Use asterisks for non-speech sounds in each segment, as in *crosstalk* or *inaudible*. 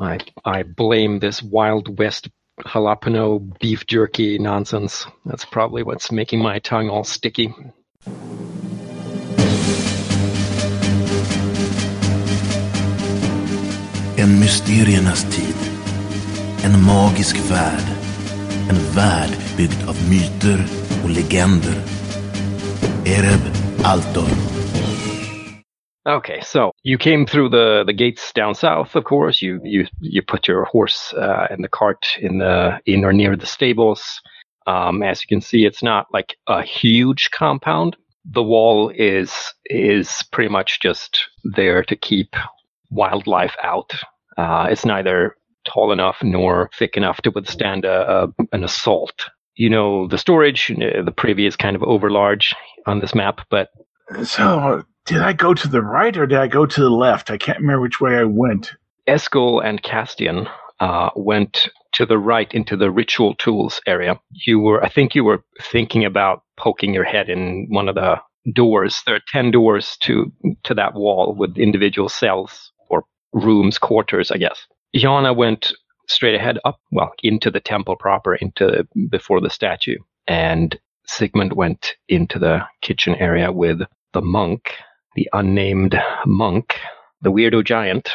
I I blame this Wild West jalapeno beef jerky nonsense. That's probably what's making my tongue all sticky. En mysteriernas tid. En magisk värld. En värld byggd av myter och legender. Ereb Altor. Okay, so you came through the, the gates down south. Of course, you you you put your horse uh, and the cart in the in or near the stables. Um, as you can see, it's not like a huge compound. The wall is is pretty much just there to keep wildlife out. Uh, it's neither tall enough nor thick enough to withstand a, a, an assault. You know the storage, the privy is kind of overlarge on this map, but So, did I go to the right or did I go to the left? I can't remember which way I went. Eskel and Castian uh, went to the right into the ritual tools area. You were, I think, you were thinking about poking your head in one of the doors. There are ten doors to to that wall with individual cells or rooms, quarters, I guess. Jana went straight ahead up, well, into the temple proper, into before the statue, and Sigmund went into the kitchen area with the monk, the unnamed monk, the weirdo giant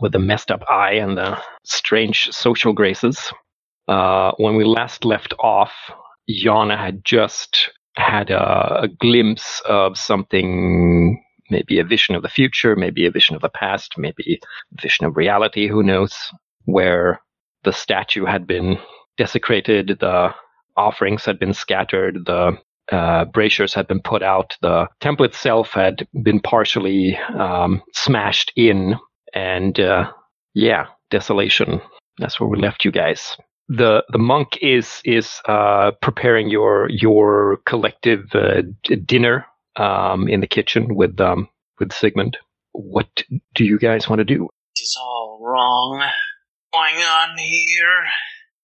with the messed up eye and the strange social graces. Uh, when we last left off, Yana had just had a, a glimpse of something, maybe a vision of the future, maybe a vision of the past, maybe a vision of reality, who knows, where the statue had been desecrated, the offerings had been scattered, the uh, had been put out, the temple itself had been partially um, smashed in, and uh, yeah, desolation. That's where we left you guys. The the monk is is uh, preparing your your collective uh, d- dinner um, in the kitchen with um, with Sigmund. What do you guys want to do? It is all wrong going on here.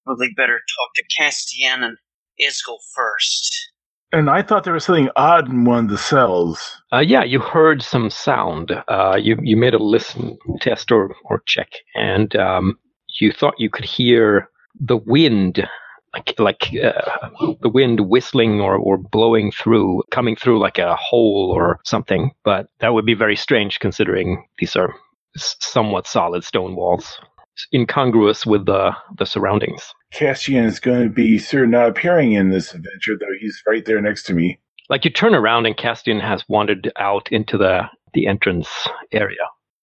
Probably better talk to Castian and Eskel first. And I thought there was something odd in one of the cells. Uh, yeah, you heard some sound. Uh, you you made a listen test or or check, and um, you thought you could hear the wind, like like uh, the wind whistling or or blowing through, coming through like a hole or something. But that would be very strange considering these are somewhat solid stone walls, incongruous with the the surroundings. Castian is going to be sure not appearing in this adventure, though he's right there next to me. Like you turn around and Castian has wandered out into the the entrance area.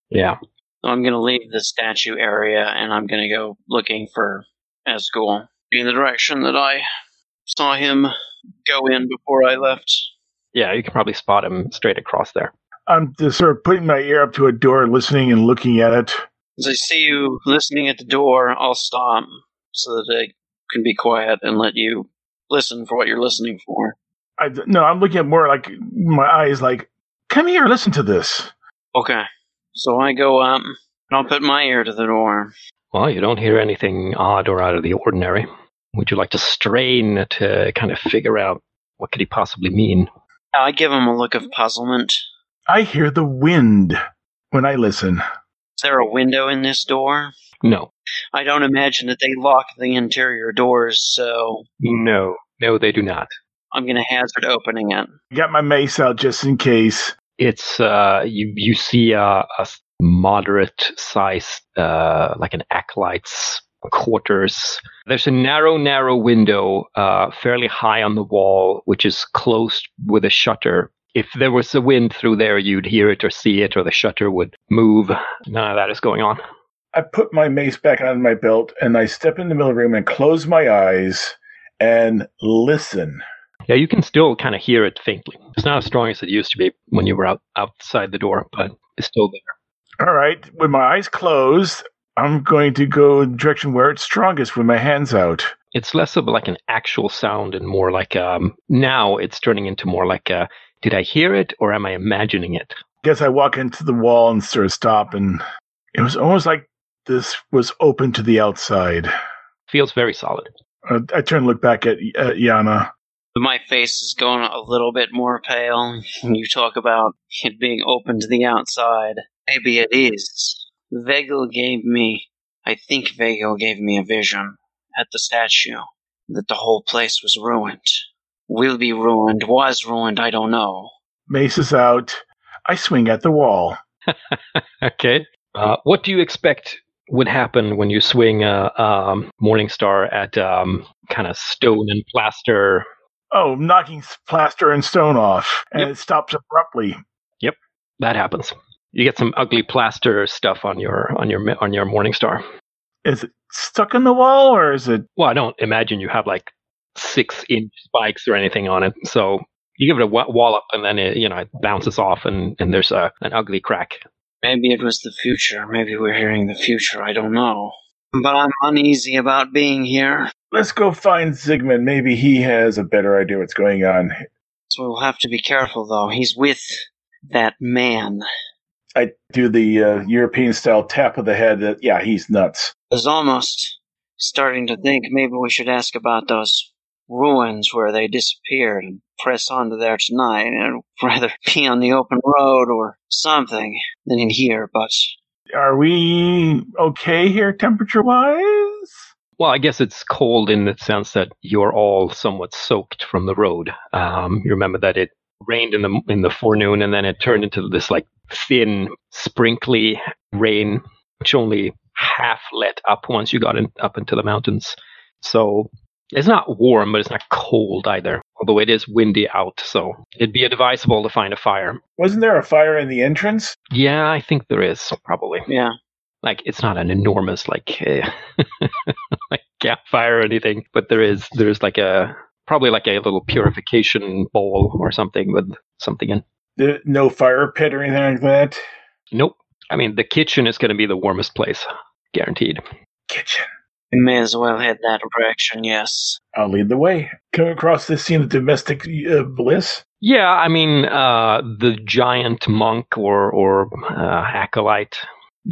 Yeah. So I'm going to leave the statue area and I'm going to go looking for Eskel in the direction that I saw him go in before I left. Yeah, you can probably spot him straight across there. I'm just sort of putting my ear up to a door, listening and looking at it. As I see you listening at the door, I'll stop so that I can be quiet and let you listen for what you're listening for. I, no, I'm looking at more like my eyes, like, come here, listen to this. Okay. So I go up and I'll put my ear to the door. Well, you don't hear anything odd or out of the ordinary. Would you like to strain to kind of figure out what could he possibly mean? I give him a look of puzzlement. I hear the wind when I listen. Is there a window in this door? No, I don't imagine that they lock the interior doors, so no, no, they do not. I'm going to hazard opening it. Got my mace out just in case. It's uh, you you see a, a moderate size, uh, like an acolyte's quarters. There's a narrow, narrow window, uh, fairly high on the wall, which is closed with a shutter. If there was a wind through there, you'd hear it or see it, or the shutter would move. None of that is going on. I put my mace back on my belt and I step in the middle of the room and close my eyes and listen. Yeah, you can still kind of hear it faintly. It's not as strong as it used to be when you were out outside the door, but it's still there. All right, with my eyes closed, I'm going to go in the direction where it's strongest with my hands out. It's less of like an actual sound and more like um now it's turning into more like a did I hear it or am I imagining it? Guess I walk into the wall and sort of stop, and it was almost like this was open to the outside. Feels very solid. Uh, I turn and look back at, at Yana. My face is going a little bit more pale. You talk about it being open to the outside. Maybe it is. Vegel gave me I think Vago gave me a vision at the statue that the whole place was ruined. Will be ruined, was ruined, I don't know. Mace is out. I swing at the wall. *laughs* Okay. Uh, what do you expect would happen when you swing a um, Morningstar at um, kind of stone and plaster? Oh, knocking plaster and stone off, and Yep. it stops abruptly. Yep, that happens. You get some ugly plaster stuff on your on your on your Morningstar. Is it stuck in the wall, or is it? Well, I don't imagine you have like six inch spikes or anything on it. So you give it a wa- wallop, and then it you know it bounces off, and and there's a an ugly crack. Maybe it was the future. Maybe we're hearing the future. I don't know. But I'm uneasy about being here. Let's go find Sigmund. Maybe he has a better idea what's going on. So we'll have to be careful, though. He's with that man. I do the uh, European style tap of the head. That yeah, he's nuts. I was almost starting to think maybe we should ask about those ruins where they disappeared and press on to there tonight and *laughs* rather be on the open road or something than in here, but Are we okay here, temperature wise? Well, I guess it's cold in the sense that you're all somewhat soaked from the road. Um, you remember that it rained in the in the forenoon, and then it turned into this like thin, sprinkly rain, which only half let up once you got in, up into the mountains. So it's not warm, but it's not cold either. Although it is windy out, so it'd be advisable to find a fire. Wasn't there a fire in the entrance? Yeah, I think there is probably. yeah. like it's not an enormous like uh, *laughs* like campfire or anything, but there is there's like a probably like a little purification bowl or something with something in. There, no fire pit or anything like that. Nope. I mean, the kitchen is going to be the warmest place, guaranteed. Kitchen. We may as well head that direction, yes. I'll lead the way. Come across this scene of domestic uh, bliss. Yeah, I mean, uh, the giant monk or or uh, acolyte,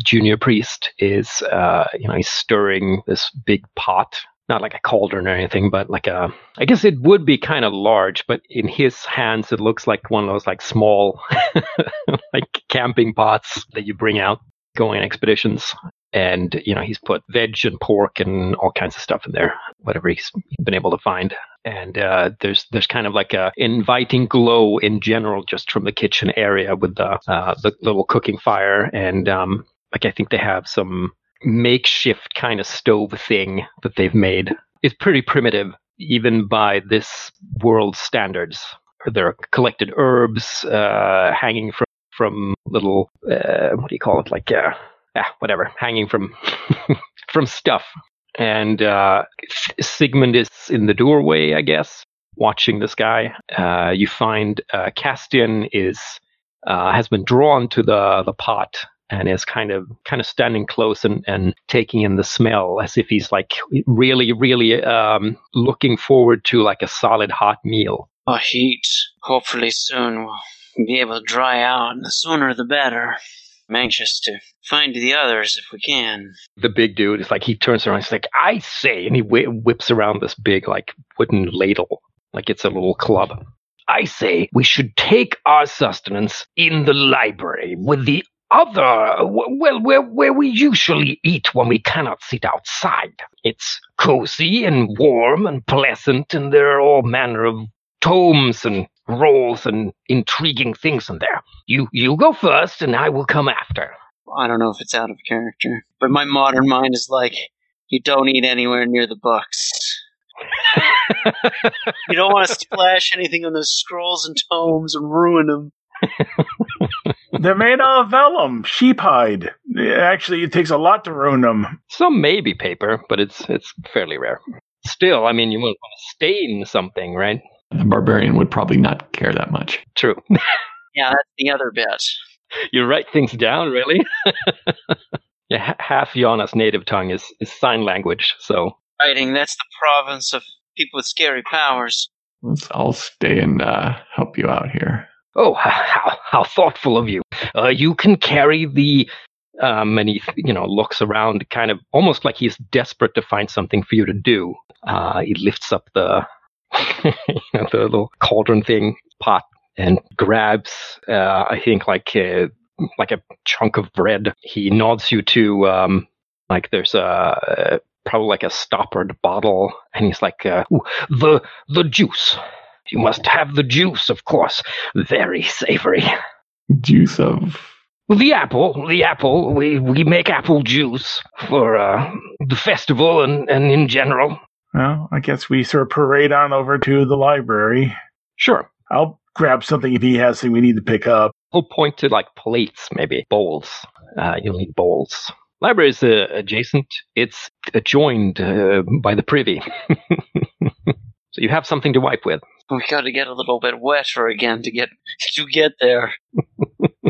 junior priest is, uh, you know, he's stirring this big pot, not like a cauldron or anything, but like a. I guess it would be kind of large, but in his hands, it looks like one of those like small, *laughs* like camping pots that you bring out going on expeditions. And you know, he's put veg and pork and all kinds of stuff in there, whatever he's been able to find and uh, there's there's kind of like a inviting glow in general just from the kitchen area with the uh, the little cooking fire and um, like I think they have some makeshift kind of stove thing that they've made. It's pretty primitive even by this world standards. There are collected herbs uh, hanging from from little uh, what do you call it like uh, ah, whatever hanging from *laughs* from stuff and uh, Sigmund is in the doorway, I guess, watching this guy. Uh, you find uh, Castian is uh, has been drawn to the the pot and is kind of kind of standing close and, and taking in the smell as if he's like really really um, looking forward to like a solid hot meal. A heat. Hopefully soon we'll be able to dry out, and the sooner the better. I'm anxious to find the others if we can. The big dude is like he turns around, he's like, "I say," and he whi whips around this big like wooden ladle, like it's a little club. I say we should take our sustenance in the library with the other, well, where, where we usually eat when we cannot sit outside. It's cozy and warm and pleasant, and there are all manner of tomes and rolls and intriguing things in there. You, you go first, and I will come after. I don't know if it's out of character, but my modern mind is like, you don't eat anywhere near the books. *laughs* You don't want to splash anything on those scrolls and tomes and ruin them. They're made out of vellum, sheep hide. Actually, it takes a lot to ruin them. Some may be paper, but it's it's fairly rare. Still, I mean, you wouldn't want to stain something, right? The barbarian would probably not care that much. True. *laughs* Yeah, that's the other bit. you write things down, really? *laughs* yeah, half Yana's native tongue is, is sign language, so Writing, that's the province of people with scary powers. Let's- I'll stay and uh, help you out here. Oh, how how thoughtful of you! Uh, you can carry the. Um, and he, you know, looks around, kind of almost like he's desperate to find something for you to do. Uh, he lifts up the, *laughs* you know, the little cauldron thing, pot, and grabs, uh, I think, like a, like a chunk of bread. He nods you to um, Like there's a probably like a stoppered bottle, and he's like, uh, "Ooh, "The the juice. You must have the juice, of course. Very savory. Juice of. The apple, the apple. We we make apple juice for uh, the festival and and in general. Well, I guess we sort of parade on over to the library. Sure." I'll grab something if he has something we need to pick up. He'll point to like plates, maybe bowls. Uh, you'll need bowls. Library is uh, adjacent. It's adjoined uh, by the privy, *laughs* so you have something to wipe with. We got to get a little bit wetter again to get *laughs* to get there. *laughs*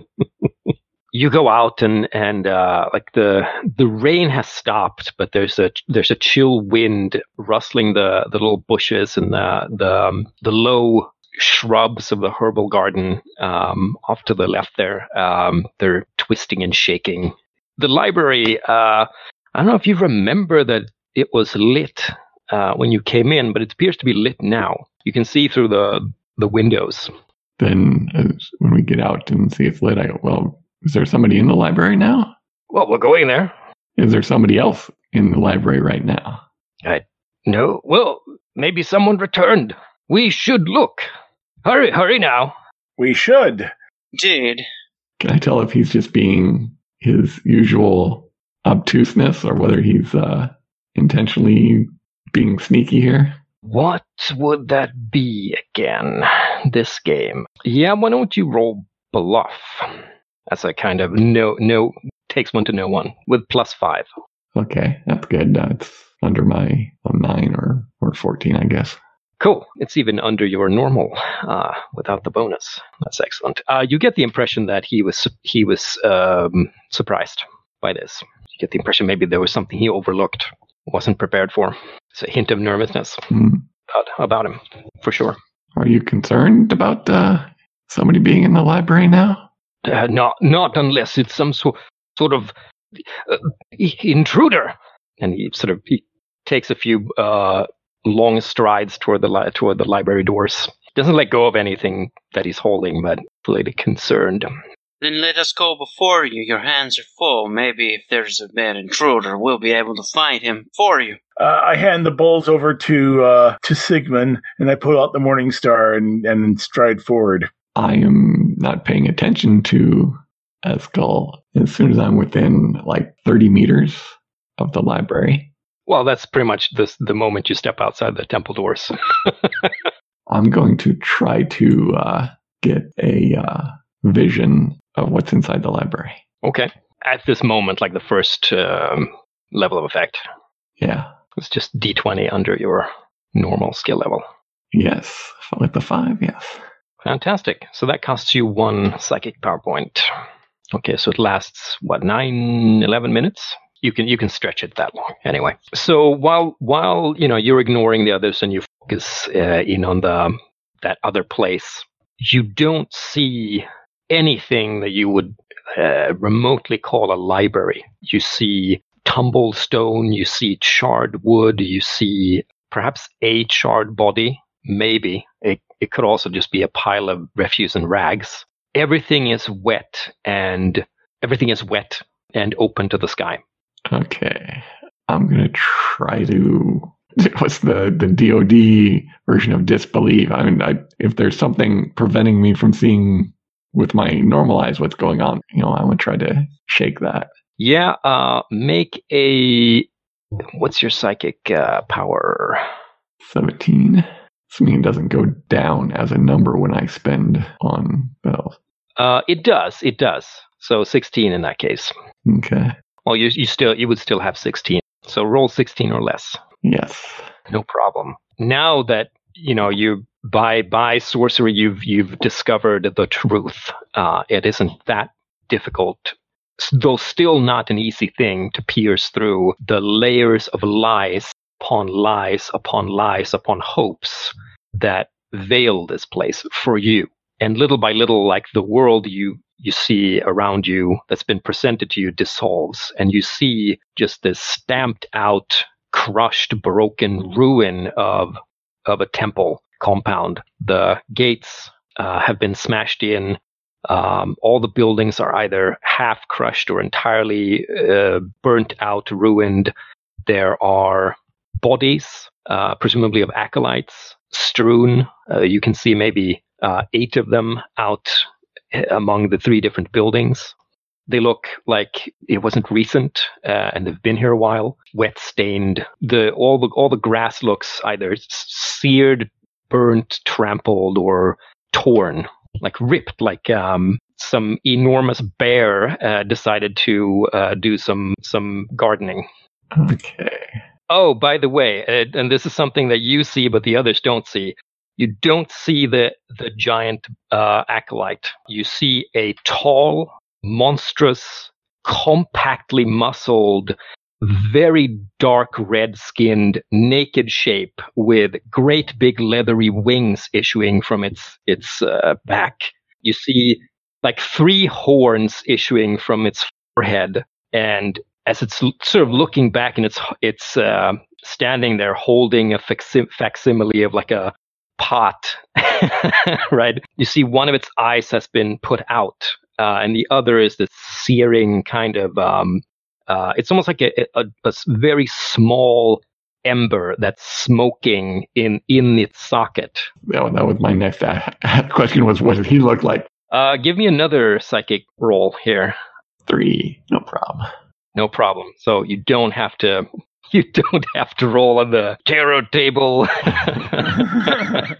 You go out and and uh, like the the rain has stopped, but there's a there's a chill wind rustling the, the little bushes and the the um, the low shrubs of the herbal garden um, off to the left there. Um, they're twisting and shaking. The library, uh, I don't know if you remember that it was lit uh, when you came in, but it appears to be lit now. You can see through the the windows. Then when we get out and see it's lit, I go, well, is there somebody in the library now? Well, we're going there. Is there somebody else in the library right now? I no, well, maybe someone returned. We should look. Hurry, hurry now. We should. Indeed. Can I tell if he's just being his usual obtuseness or whether he's uh, intentionally being sneaky here? What would that be again? This game. Yeah, why don't you roll bluff? That's a kind of no, no, takes one to know one with plus five. Okay, that's good. That's under my nine or, or 14, I guess. Cool. It's even under your normal uh, without the bonus. That's excellent. Uh, you get the impression that he was he was um, surprised by this. You get the impression maybe there was something he overlooked, wasn't prepared for. It's a hint of nervousness Hmm. about, about him, for sure. Are you concerned about uh, somebody being in the library now? Uh, not not unless it's some sort sort of uh, intruder. And he sort of he takes a few uh, long strides toward the li- toward the library doors. Doesn't let go of anything that he's holding, but clearly concerned. Then let us go before you. Your hands are full. Maybe if there's a bad intruder, we'll be able to find him for you. Uh, I hand the bowls over to uh, to Sigmund, and I pull out the Morning Star and, and stride forward. I am not paying attention to Eskel as soon as I'm within like 30 meters of the library. Well, that's pretty much the the moment you step outside the temple doors. *laughs* I'm going to try to uh, get a uh, vision of what's inside the library. okay. At this moment, like the first um, level of effect, Yeah. it's just D20 under your normal skill level. Yes. With the five, yes. Fantastic. So that costs you one psychic power point. Okay, so it lasts what nine, eleven minutes. You can you can stretch it that long anyway. So while while you know you're ignoring the others and you focus uh, in on the that other place, you don't see anything that you would uh, remotely call a library. You see tumbled stone, you see charred wood, you see perhaps a charred body, maybe it, it could also just be a pile of refuse and rags. Everything is wet and everything is wet and open to the sky. Okay. I'm going to try to. *laughs* What's the, the DoD version of disbelief? I mean, I, if there's something preventing me from seeing with my normal eyes what's going on, you know, I would try to shake that. Yeah, uh, make a. What's your psychic uh, power? 17. It doesn't go down as a number when I spend on bells. Uh, it does. It does. So 16 in that case. Okay. Well, you you still you would still have 16. So roll 16 or less. Yes. No problem. Now that you know you by by sorcery you've you've discovered the truth. Uh, it isn't that difficult, though still not an easy thing to pierce through the layers of lies upon lies upon lies upon hopes that veil this place for you. And little by little, like the world you you see around you that's been presented to you dissolves, and you see just this stamped out crushed, broken ruin of of a temple compound. The gates uh, have been smashed in. Um, all the buildings are either half crushed or entirely uh, burnt out, ruined. There are bodies, uh, presumably of acolytes, strewn. Uh, you can see maybe uh, eight of them out uh, among the three different buildings. They look like it wasn't recent, uh, and they've been here a while. Wet stained. The all the all the grass looks either seared, burnt, trampled, or torn, like ripped, like um, some enormous bear uh, decided to uh, do some some gardening. Okay. Oh, by the way, uh, and this is something that you see, but the others don't see. You don't see the the giant uh, acolyte. You see a tall, monstrous, compactly muscled, very dark red skinned, naked shape with great big leathery wings issuing from its its uh, back. You see like three horns issuing from its forehead, and as it's sort of looking back and it's it's uh, standing there holding a facsimile of like a pot, *laughs* right? You see one of its eyes has been put out, uh, and the other is this searing kind of. Um, uh, it's almost like a a very small ember that's smoking in in its socket. That, that was my next uh, *laughs* question was what did he look like? Uh, give me another psychic roll here. Three. No problem. No problem. So you don't have to. *laughs* You don't have to roll on the tarot table. *laughs* I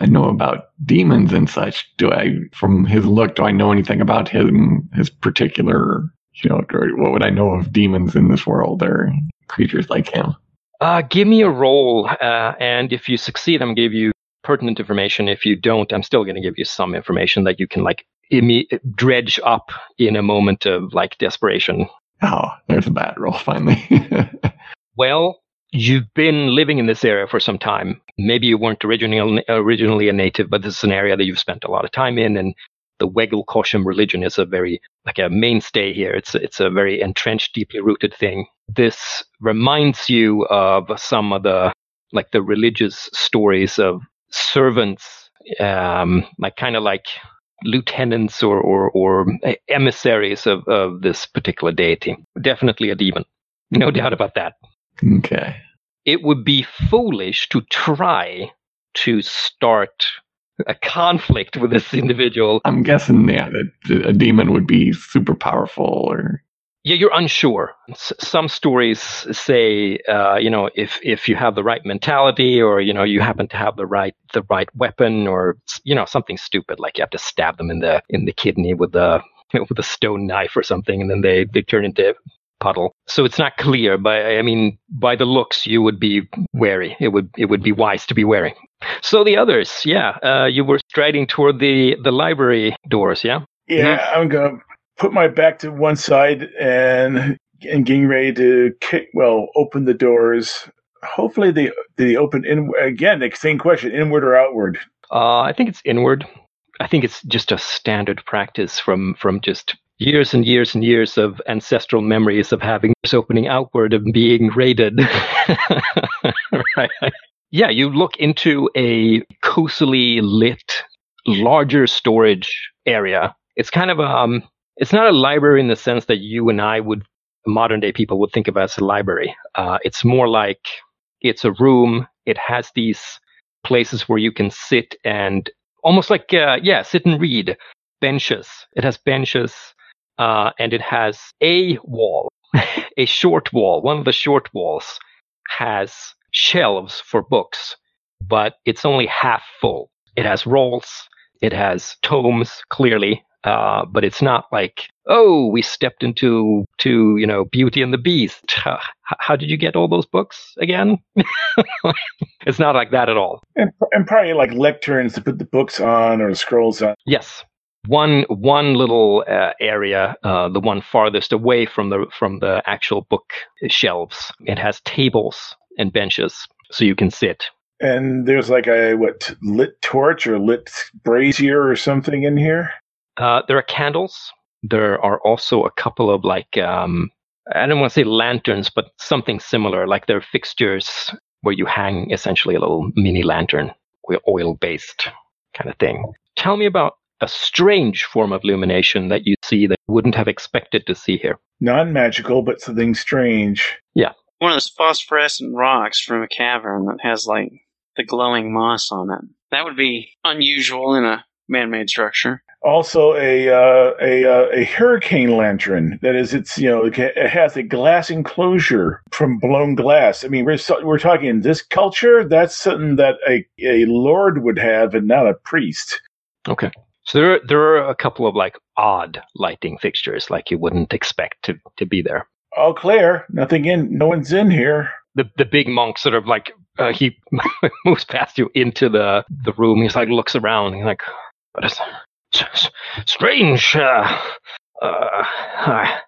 know about demons and such. Do I, from his look, do I know anything about him, his particular, you know, or what would I know of demons in this world or creatures like him? uh, give me a roll, uh, and if you succeed, I'm gonna give you pertinent information. If you don't, I'm still going to give you some information that you can like imme- dredge up in a moment of like desperation. Oh, there's a bad roll finally. *laughs* Well, you've been living in this area for some time. Maybe you weren't originally originally a native, but this is an area that you've spent a lot of time in, and the Wegel Kosham religion is a very like a mainstay here. It's it's a very entrenched, deeply rooted thing. This reminds you of some of the like the religious stories of servants, um, like kind of like lieutenants or, or, or emissaries of, of this particular deity. Definitely a demon. No doubt about that okay. it would be foolish to try to start a conflict with this *laughs* individual. I'm guessing, yeah, that a demon would be super powerful or. Yeah, you're unsure. S- some stories say, uh, you know, if if you have the right mentality, or you know, you happen to have the right the right weapon, or you know, something stupid like you have to stab them in the in the kidney with the *laughs* with a stone knife or something, and then they they turn into puddle. So it's not clear, but I mean, by the looks, you would be wary. It would it would be wise to be wary. So the others, yeah, uh, you were striding toward the the library doors, yeah. Yeah, I'm gonna put my back to one side and and getting ready to kick. Well, open the doors. Hopefully, they they open in again. The same question: inward or outward? Uh, I think it's inward. I think it's just a standard practice from from just years and years and years of ancestral memories of having this opening outward and being raided. *laughs* right. Yeah, you look into a cosily lit, larger storage area. It's kind of um, it's not a library in the sense that you and I would, modern day people would think of as a library. Uh, it's more like it's a room. It has these places where you can sit and almost like uh, yeah, sit and read. Benches. It has benches, uh, and it has a wall, *laughs* a short wall. One of the short walls has shelves for books, but it's only half full. It has rolls. It has tomes, clearly, uh, but it's not like, oh, we stepped into to you know Beauty and the Beast. *laughs* H- how did you get all those books again? *laughs* it's not like that at all. And, and probably like lecterns to put the books on or the scrolls on. Yes, one one little uh, area, uh, the one farthest away from the from the actual book shelves, it has tables and benches, so you can sit. And there's like a what lit torch or lit brazier or something in here. Uh, there are candles. There are also a couple of like um, I don't want to say lanterns, but something similar. Like they're fixtures where you hang essentially a little mini lantern, oil based kind of thing. Tell me about a strange form of illumination that you see that you wouldn't have expected to see here. Non magical, but something strange. Yeah. One of those phosphorescent rocks from a cavern that has like the glowing moss on it. That would be unusual in a man-made structure. Also, a uh, a uh, a hurricane lantern. That is, it's you know it has a glass enclosure from blown glass. I mean, we're we're talking in this culture. That's something that a a lord would have, and not a priest. Okay. So there, there are a couple of like odd lighting fixtures, like you wouldn't expect to, to be there. All clear. Nothing in. No one's in here. The the big monk sort of like uh, he *laughs* moves past you into the the room. He's like looks around. He's like, "What is s- s- strange? Uh, uh, uh,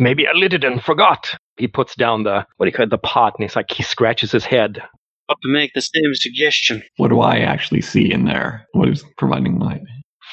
maybe I lit it and forgot." He puts down the what do you call it, the pot, and he's like he scratches his head. Up to make the same suggestion. What do I actually see in there? What is providing light?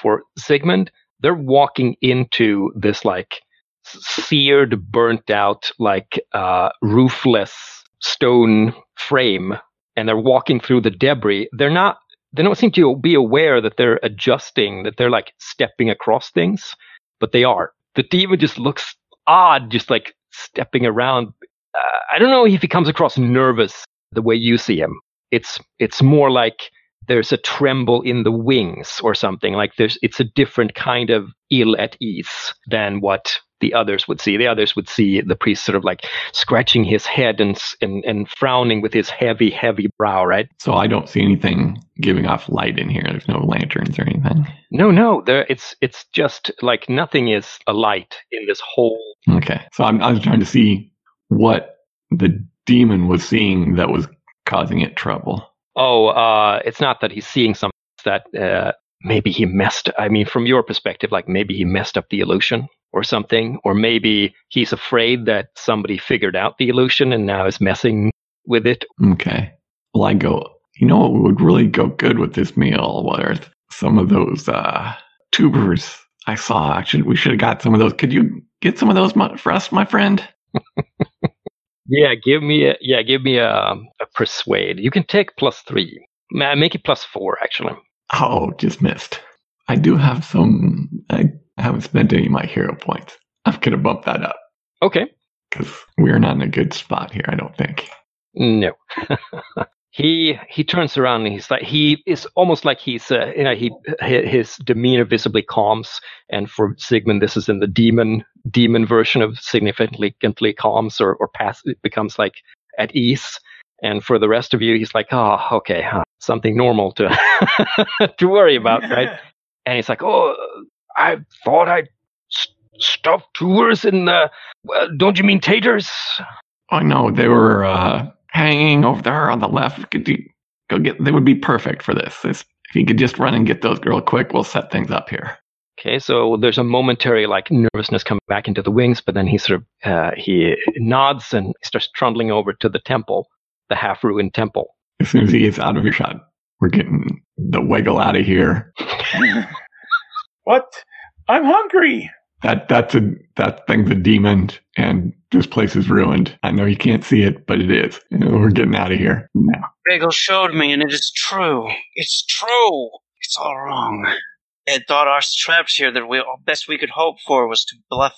for Sigmund, they're walking into this like seared, burnt out, like uh, roofless stone frame, and they're walking through the debris. They're not. They don't seem to be aware that they're adjusting, that they're like stepping across things, but they are. The demon just looks odd, just like stepping around. Uh, I don't know if he comes across nervous the way you see him. It's it's more like there's a tremble in the wings or something like there's it's a different kind of ill at ease than what the others would see the others would see the priest sort of like scratching his head and and, and frowning with his heavy heavy brow right So I don't see anything giving off light in here. There's no lanterns or anything. no no there it's it's just like nothing is alight in this whole Okay. So I'm, I was trying to see what the demon was seeing that was causing it trouble. Oh uh it's not that he's seeing something it's that uh maybe he messed i mean from your perspective like maybe he messed up the illusion or something or maybe he's afraid that somebody figured out the illusion and now is messing with it Okay. Well, I go, you know what would really go good with this meal was some of those uh, tubers I saw. Actually, we should have got some of those. Could you get some of those for us, my friend? *laughs* yeah give me a yeah give me a, um, a persuade you can take plus three Ma- make it plus four actually Oh, just missed. I do have some. I haven't spent any of my hero points. I'm to bump that up okay because we're not in a good spot here, I don't think. No. *laughs* he he turns around and he's like he is almost like he's uh, you know he his demeanor visibly calms. And for Sigmund this is in the demon demon version of significantly calms or or pass it becomes like at ease. And for the rest of you he's like oh okay huh, something normal to *laughs* to worry about *laughs* right? And he's like oh I thought I st- stuffed tours in the well, don't you mean taters? Oh know they were uh, hanging over there on the left. Could you go get? They would be perfect for this. This- If you could just run and get those girl quick, we'll set things up here. Okay, so there's a momentary like nervousness coming back into the wings, but then he sort of uh, he nods and starts trundling over to the temple, the half-ruined temple. As soon as he gets out of earshot, we're getting the wiggle out of here. *laughs* What? I'm hungry. That that's a that thing's a demon, and this place is ruined. I know you can't see it, but it is. We're getting out of here now. Bagel showed me, and it is true. It's true. It's all wrong. They thought our traps here that we best we could hope for was to bluff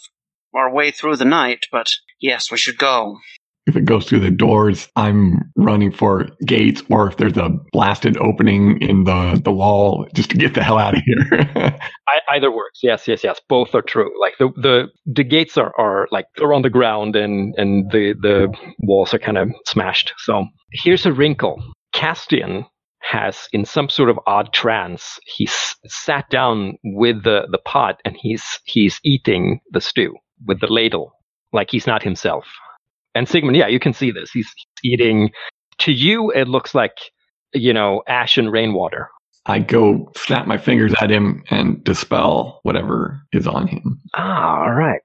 our way through the night, but yes, we should go. If it goes through the doors, I'm running for gates, or if there's a blasted opening in the the wall, just to get the hell out of here. *laughs* I, either works. Yes, yes, yes. Both are true. Like the the the gates are are like they're on the ground and and the the walls are kind of smashed. So here's a wrinkle. Castian has in some sort of odd trance. He's sat down with the the pot and he's he's eating the stew with the ladle like he's not himself. And Sigmund, yeah, you can see this. He's eating. To you, it looks like you know ash and rainwater. I go snap my fingers at him and dispel whatever is on him. Ah, all right.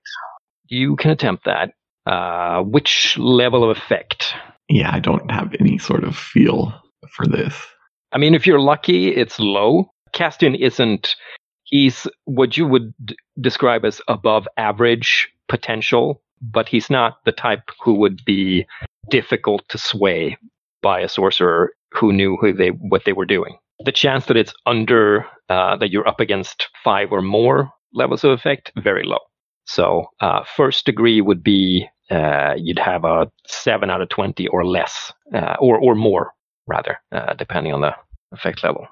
You can attempt that. Uh, which level of effect? Yeah, I don't have any sort of feel for this. I mean, if you're lucky, it's low. Castian isn't. He's what you would d- describe as above average potential, but he's not the type who would be difficult to sway by a sorcerer who knew who they what they were doing. The chance that it's under uh, that you're up against five or more levels of effect very low. So uh, first degree would be uh, you'd have a seven out of twenty or less, uh, or or more rather, uh, depending on the effect level.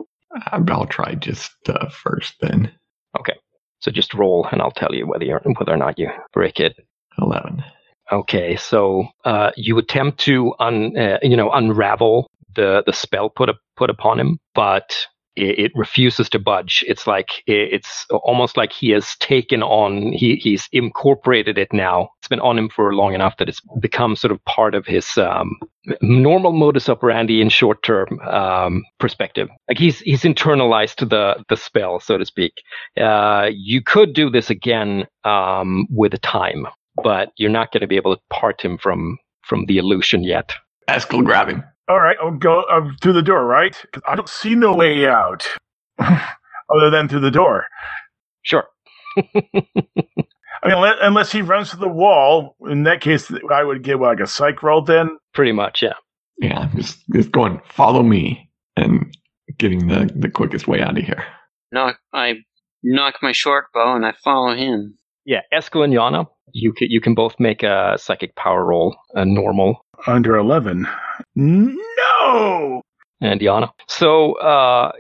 I'll try just uh, first then. Okay, so just roll, and I'll tell you whether you whether or not you break it. Eleven. Okay, so uh, you attempt to un, uh, you know unravel the the spell put put upon him, but it, it refuses to budge. It's like it, it's almost like he has taken on he he's incorporated it now. It's been on him for long enough that it's become sort of part of his um, normal modus operandi in short term um, perspective. Like he's he's internalized the the spell, so to speak. Uh, you could do this again um, with time, but you're not going to be able to part him from from the illusion yet. Eskel, grab him. All right, I'll go uh, through the door, right? 'Cause I don't see no way out *laughs* other than through the door. Sure. *laughs* I mean, unless, unless he runs to the wall, in that case, I would give like a psych roll then. Pretty much, yeah. Yeah, just just going. Follow me, and getting the the quickest way out of here. Nock, I nock my short bow and I follow him. Yeah, Eskel and Yana, you can, you can both make a psychic power roll, a normal, Under 11. No! and Yana. So, uh,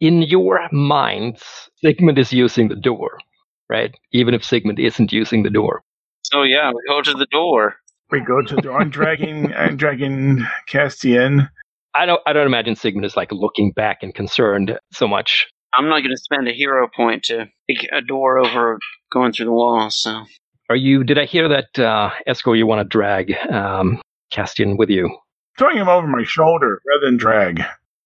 in your minds, Sigmund is using the door, right? Even if Sigmund isn't using the door. So yeah, we go to the door. We go to the door. I'm dragging, I'm dragging Castian. I don't, I don't imagine Sigmund is like looking back and concerned so much. I'm not going to spend a hero point to take a door over going through the wall. So Are you? Did I hear that, uh, Eskel? You want to drag um, Castian with you? Throwing him over my shoulder rather than drag.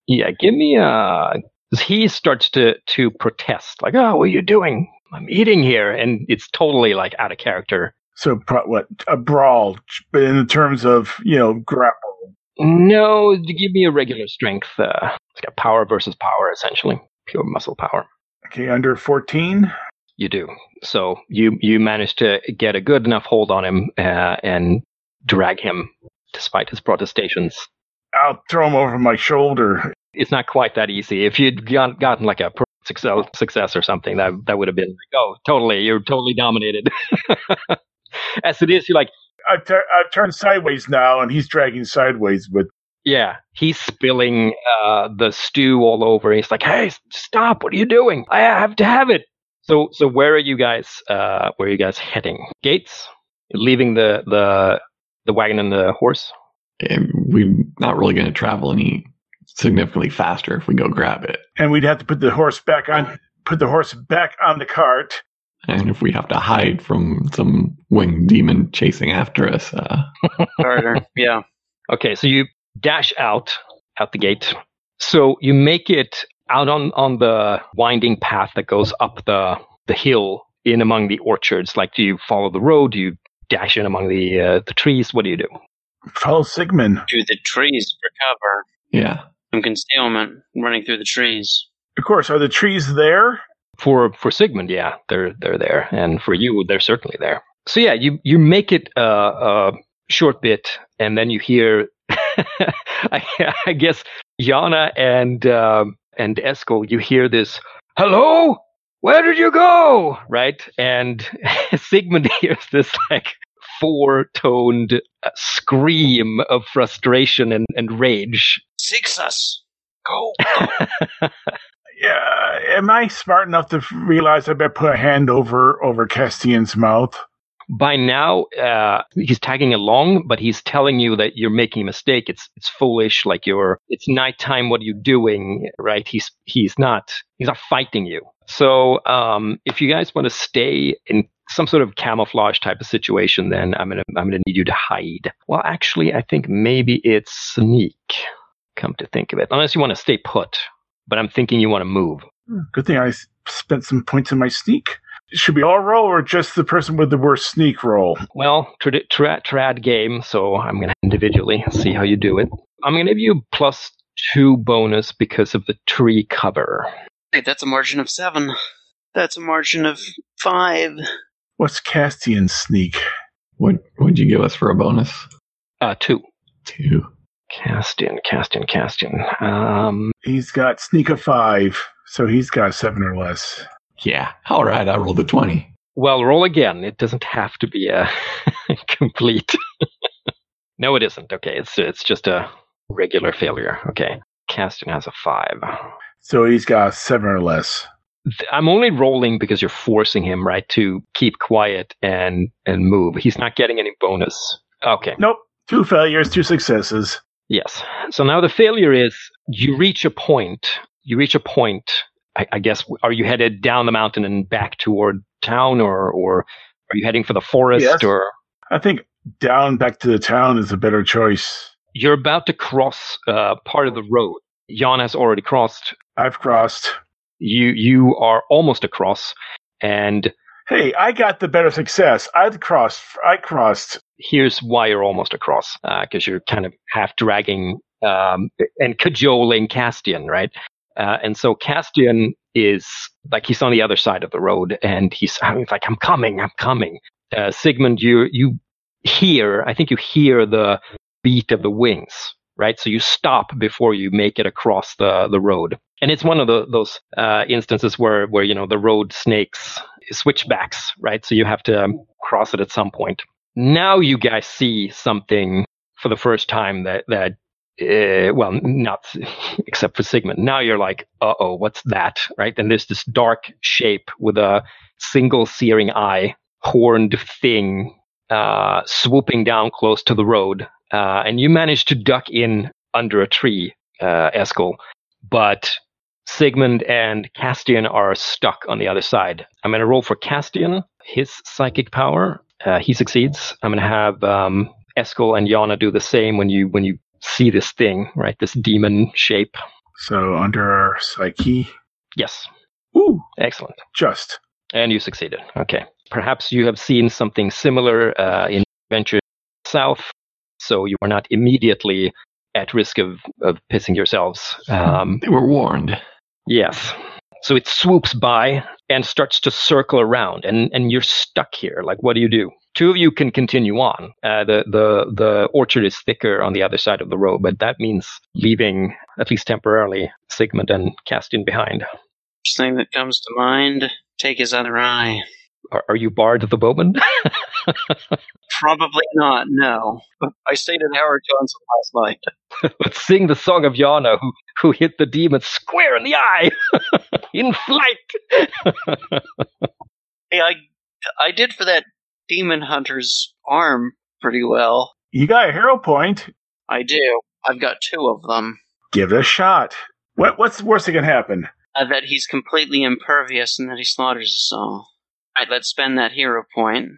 Yeah, give me a. He starts to to protest, like, "Oh, what are you doing? I'm eating here," and it's totally like out of character. So, pro- what? A brawl, but in the terms of, you know, grapple. No, give me a regular strength. Uh, it's got power versus power, essentially, pure muscle power. Okay, under 14. You do. So you you manage to get a good enough hold on him uh, and drag him, despite his protestations. I'll throw him over my shoulder. It's not quite that easy. If you'd got, gotten like a success, success or something, that that would have been like, oh, totally, you're totally dominated. *laughs* As it is, you're like, I tur- I've turned sideways now, and he's dragging sideways, but yeah, he's spilling uh, the stew all over. He's like, hey, stop! What are you doing? I have to have it. So, so where are you guys? Uh, where are you guys heading? Gates? Leaving the the the wagon and the horse? And we're not really going to travel any significantly faster if we go grab it. and we'd have to put the horse back on, put the horse back on the cart. And if we have to hide from some winged demon chasing after us, uh, Carter, yeah. Okay, so you dash out out the gate. So you make it out on on the winding path that goes up the the hill in among the orchards. Like, do you follow the road? Do you dash in among the uh, the trees? What do you do? Follow Sigmund. To the trees for cover. yeah. Some concealment running through the trees. Of course, are the trees there? For for Sigmund, yeah, they're they're there, and for you, they're certainly there. So yeah, you you make it uh, a short bit, and then you hear, *laughs* I, I guess, Yana and um and Eskel, you hear this, "Hello, where did you go?" Right, and *laughs* Sigmund *laughs* hears this like four-toned uh, scream of frustration and, and rage. Six us. Go. Yeah. Am I smart enough to realize I better put a hand over over Castian's mouth? By now uh, he's tagging along but he's telling you that you're making a mistake. It's it's foolish like you're it's nighttime what are you doing right? He's he's not he's not fighting you. So um, if you guys want to stay in some sort of camouflage type of situation then i'm gonna i'm gonna need you to hide. Well actually i think maybe it's sneak come to think of it. Unless you want to stay put but i'm thinking you want to move. Good thing I spent some points in my sneak. Should we all roll, or just the person with the worst sneak roll? Well, trad, trad, trad game, so I'm going to individually see how you do it. I'm going to give you plus two bonus because of the tree cover. Hey, that's a margin of seven. That's a margin of five. What's Castian's sneak? What would you give us for a bonus? Uh, two. Two. Castian, Castian, Castian. Um, He's got sneak of five, so he's got seven or less. Yeah. All right. I rolled a 20. well, roll again. It doesn't have to be a *laughs* complete. *laughs* no, it isn't. Okay, it's it's just a regular failure. Okay, Castian has a five. So he's got seven or less. I'm only rolling because you're forcing him, right, to keep quiet and and move. He's not getting any bonus. Okay. Nope. Two failures, two successes. Yes. So now the failure is you reach a point. You reach a point. I, I guess are you headed down the mountain and back toward town, or or are you heading for the forest, Yes. or I think down back to the town is a better choice. you're about to cross uh, part of the road. Jan has already crossed. I've crossed. You you are almost across, and Hey, I got the better success. I crossed. I crossed. here's why you're almost across because you're kind of half dragging um, and cajoling Castian, right? Uh, and so Castian is like he's on the other side of the road, and he's, he's like, "I'm coming, I'm coming." Uh, Sigmund, you you hear, I think you hear the beat of the wings, right? So you stop before you make it across the the road, and it's one of the, those uh, instances where where you know the road snakes switchbacks, right? So you have to um, cross it at some point now you guys see something for the first time that that uh, well not *laughs* except for Sigmund. Now you're like, uh oh, what's that? Right? And there's this dark shape with a single searing eye, horned thing, uh, swooping down close to the road, uh, and you manage to duck in under a tree, uh, Eskel, but. Sigmund and Castian are stuck on the other side. I'm going to roll for Castian, his psychic power, uh, he succeeds. I'm going to have um, Eskel and Yana do the same when you when you see this thing, right? This demon shape. So under our psyche. Yes, Ooh, excellent. just. And you succeeded. Okay. Perhaps you have seen something similar uh, in Venture South, so you are not immediately at risk of, of pissing yourselves. Um, They were warned. Yes. So it swoops by and starts to circle around, and, and you're stuck here. Like, what do you do? Two of you can continue on. Uh, the, the, the orchard is thicker on the other side of the road, but that means leaving, at least temporarily, Sigmund and Castian behind. First thing that comes to mind, take his other eye. Are, are you Bard the Bowman? *laughs* Probably not, no. I stayed at Howard Johnson last night. Let's *laughs* sing the song of Yana, who, who hit the demon square in the eye *laughs* in flight. Hey, I, I did for that demon hunter's arm pretty well. You got a hero point. I do. I've got two of them. Give it a shot. What What's the worst that can happen? Uh, that he's completely impervious and that he slaughters us all. Alright, let's spend that hero point.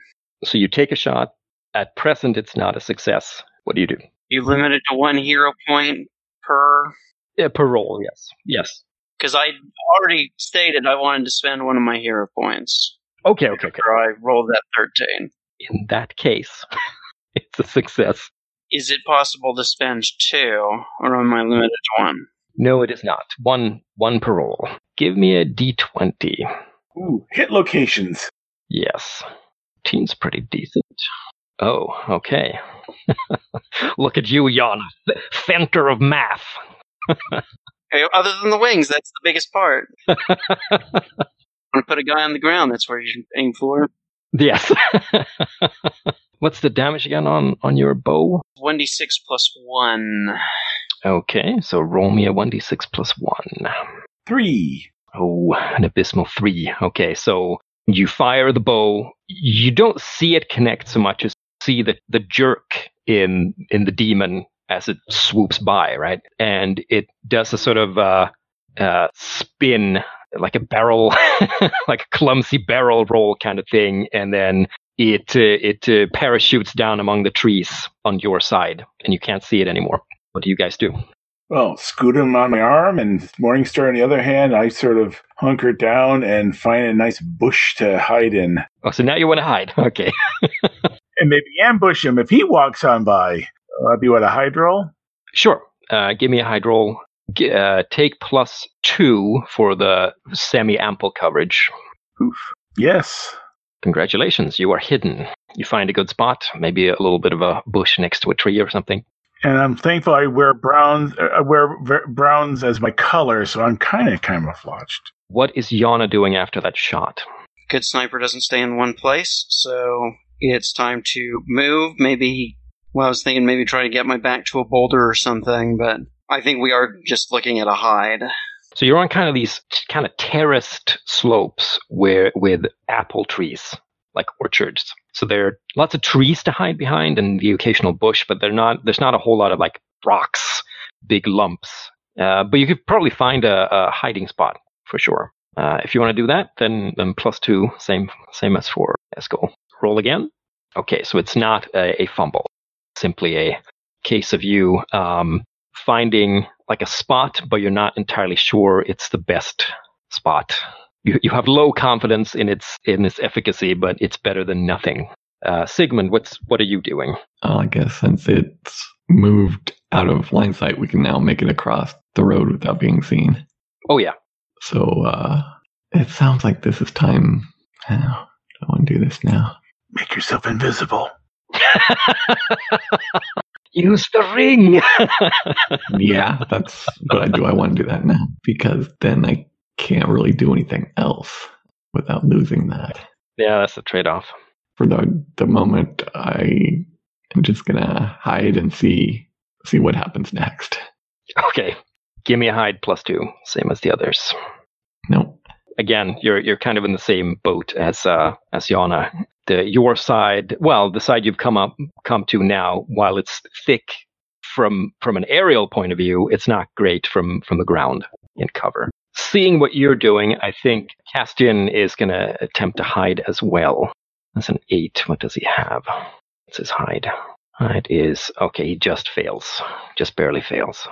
so you take a shot. At present, it's not a success. What do you do? You limit it to one hero point per. Yeah, per roll, yes. Yes. Because I already stated I wanted to spend one of my hero points. Okay, okay, okay. I rolled that 13. In that case, *laughs* it's a success. Is it possible to spend two, or am I limited to one? No, it is not. One one per roll. Give me a d20. Ooh, hit locations. Yes. Teen's pretty decent. Oh, okay. *laughs* Look at you, Yana. Center of math. *laughs* Hey, other than the wings, that's the biggest part. Want to put a guy on the ground, that's where you should aim for. yes. *laughs* What's the damage again on, on your bow? 1d6 plus 1. Okay, so roll me a 1d6 plus 1. Three. Oh, an abysmal three. Okay, so you fire the bow. You don't see it connect so much as see the, the jerk in in the demon as it swoops by, right? And it does a sort of uh, uh, spin, like a barrel, *laughs* like a clumsy barrel roll kind of thing, and then it uh, it uh, parachutes down among the trees on your side, and you can't see it anymore. What do you guys do? Well, scoot him on my arm, and Morningstar on the other hand, I sort of hunker down and find a nice bush to hide in. Oh, so now you want to hide? *laughs* Okay. *laughs* And maybe ambush him if he walks on by. Uh, that'd be what, a hide roll? Sure. Uh, give me a hide roll. G- uh, take plus two for the semi ample coverage. Oof. Yes. Congratulations, you are hidden. You find a good spot, maybe a little bit of a bush next to a tree or something. And I'm thankful I wear browns. uh, I wear browns as my color, so I'm kind of camouflaged. What is Yana doing after that shot? Good sniper doesn't stay in one place, so it's time to move. Maybe, well, I was thinking maybe try to get my back to a boulder or something, but I think we are just looking at a hide. So you're on kind of these kind of terraced slopes where with apple trees, like orchards. So there are lots of trees to hide behind and the occasional bush, but they're not. There's not a whole lot of like rocks, big lumps. Uh, but you could probably find a, a hiding spot for sure. Uh, if you want to do that, then then plus two, same same as for Eskel. Roll again. Okay, so it's not a, a fumble, simply a case of you um, finding like a spot, but you're not entirely sure it's the best spot. You, you have low confidence in its in its efficacy, but it's better than nothing. Uh, Sigmund, what's what are you doing? Well, I guess since it's moved out of line sight, we can now make it across the road without being seen. Oh yeah, So uh, it sounds like this is time. Oh, I want to do this now. Make yourself invisible. *laughs* *laughs* Use the ring. *laughs* Yeah, that's what I do. I want to do that now because then I can't really do anything else without losing that. yeah, that's the trade-off. For the the moment, I am just gonna hide and see see what happens next. Okay, give me a hide plus two, same as the others. Nope. again, you're you're kind of in the same boat as uh, as Yana. The your side, well, the side you've come up come to now, while it's thick from from an aerial point of view, it's not great from from the ground in cover. Seeing what you're doing, I think Castian is going to attempt to hide as well. That's an eight. What does he have? What's his hide? Hide is okay. He just fails, just barely fails.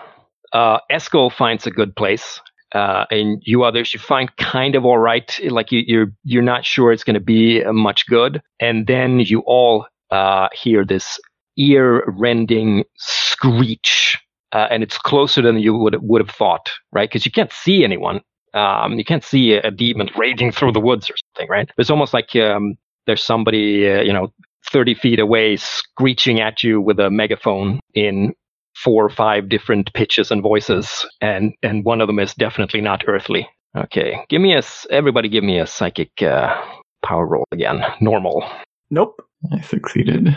Uh, Eskel finds a good place uh, and you others you find kind of all right like you, you're you're not sure it's going to be uh, much good. And then you all uh, hear this ear rending screech uh, and it's closer than you would would have thought right? Because you can't see anyone. Um, you can't see a, a demon raging through the woods or something right? It's almost like um, there's somebody uh, you know 30 feet away screeching at you with a megaphone in four or five different pitches and voices, and and one of them is definitely not earthly. Okay, give me a s- everybody, give me a psychic uh, power roll again. Normal. Nope. I succeeded.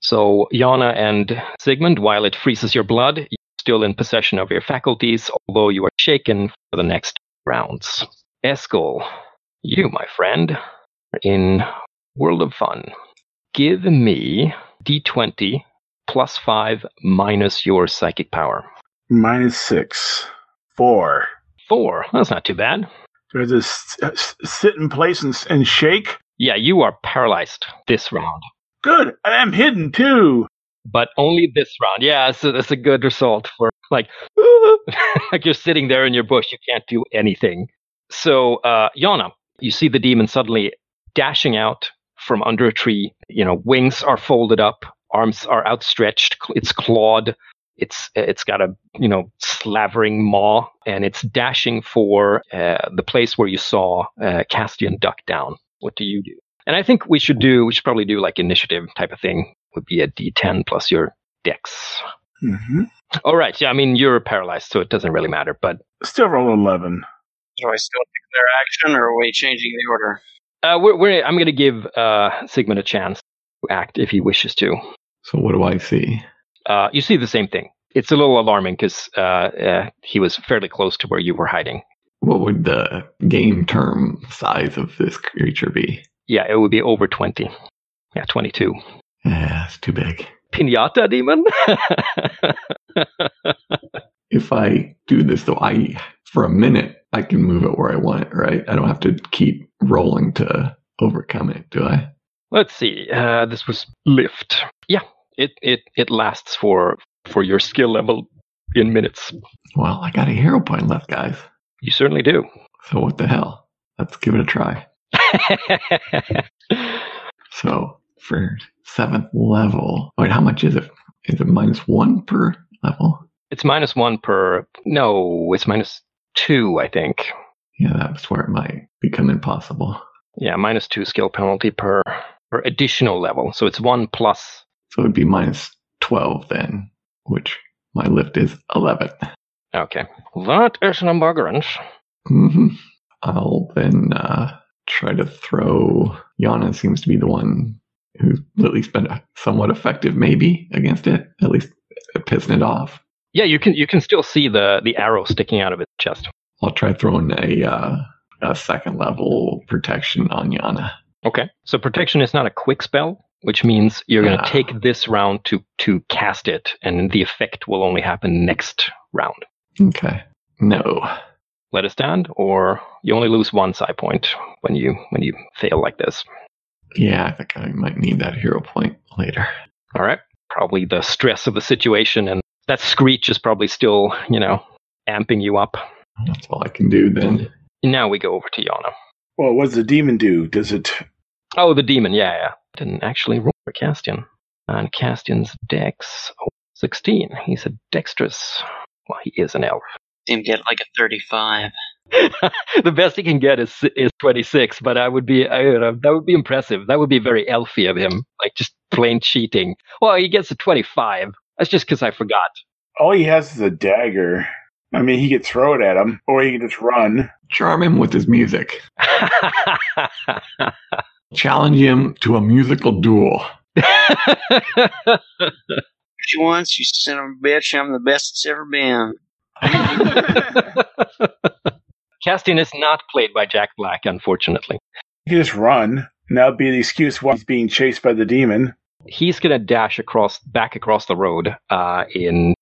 So Yana and Sigmund, while it freezes your blood, you're still in possession of your faculties, although you are shaken for the next rounds. Eskel, you, my friend, are in World of Fun. Give me D20 plus five minus your psychic power. Minus six. Four. Four. That's not too bad. Do I just uh, sit in place and, and shake? Yeah, you are paralyzed this round, Good. And I'm hidden too. but only this round. Yeah, so that's a good result for like, *laughs* like you're sitting there in your bush, you can't do anything. So, uh, Yana, you see the demon suddenly dashing out from under a tree. You know, wings are folded up, arms are outstretched, it's clawed. It's it's got a you know slavering maw, and it's dashing for uh, the place where you saw uh, Castian duck down. What do you do? And I think we should do we should probably do like initiative type of thing. Would be a D10 plus your dex. hmm All right, yeah, I mean you're paralyzed, so it doesn't really matter. But Still roll 11. Do I still declare action, or are we changing the order? uh, we're, we're I'm going to give uh, Sigmund a chance to act if he wishes to. So what do I see? Uh, you see the same thing. It's a little alarming because uh, uh, he was fairly close to where you were hiding. What would the game term size of this creature be? Yeah, it would be over 20. Yeah, 22. Yeah, it's too big. Pinata demon? *laughs* If I do this though, I for a minute I can move it where I want right? I don't have to keep rolling to overcome it, do I? Let's see. Uh, this was lift. Yeah, it, it, it lasts for for your skill level in minutes. Well, I got a hero point left, guys. You certainly do. So what the hell? Let's give it a try. *laughs* So for seventh level, wait, how much is it? Is it minus one per level? it's minus one per. No, it's minus two, I think. Yeah, that's where it might become impossible. Yeah, minus two skill penalty per per additional level. So it's one plus. So it'd be minus twelve then. which my lift is 11. Okay. That is an buggerance. hmm I'll then uh, try to throw. Yana seems to be the one who's at least been somewhat effective, maybe against it. At least pissing it off. Yeah, you can you can still see the the arrow sticking out of its chest. I'll try throwing a uh, a second level protection on Yana. Okay. So protection is not a quick spell, which means you're going to Ah. take this round to to cast it, and the effect will only happen next round. Okay. No. Let it stand, or you only lose one side point when you when you fail like this. Yeah, I think I might need that hero point later. All right. Probably the stress of the situation and that screech is probably still, you know, amping you up. That's all I can do then. Now we go over to Yana. Well, what does the demon do? Does it? Oh, the demon. Yeah, yeah. Didn't actually roll for Castian. And Castian's dex, oh, 16. He's a dexterous. Well, he is an elf. Him get like a 35. *laughs* the best he can get is is 26, but I would be I, don't know, that would be impressive. That would be very elfy of him, like just plain cheating. Well, he gets a 25. That's just because I forgot. All he has is a dagger. I mean, he could throw it at him, or he can just run. Charm him with his music. *laughs* Challenge him to a musical duel. *laughs* She wants, you son of a bitch, I'm the best it's ever been. *laughs* Castian is not played by Jack Black, unfortunately. He can just run. And that would be the excuse why he's being chased by the demon. He's gonna dash across, back across the road. Uh, in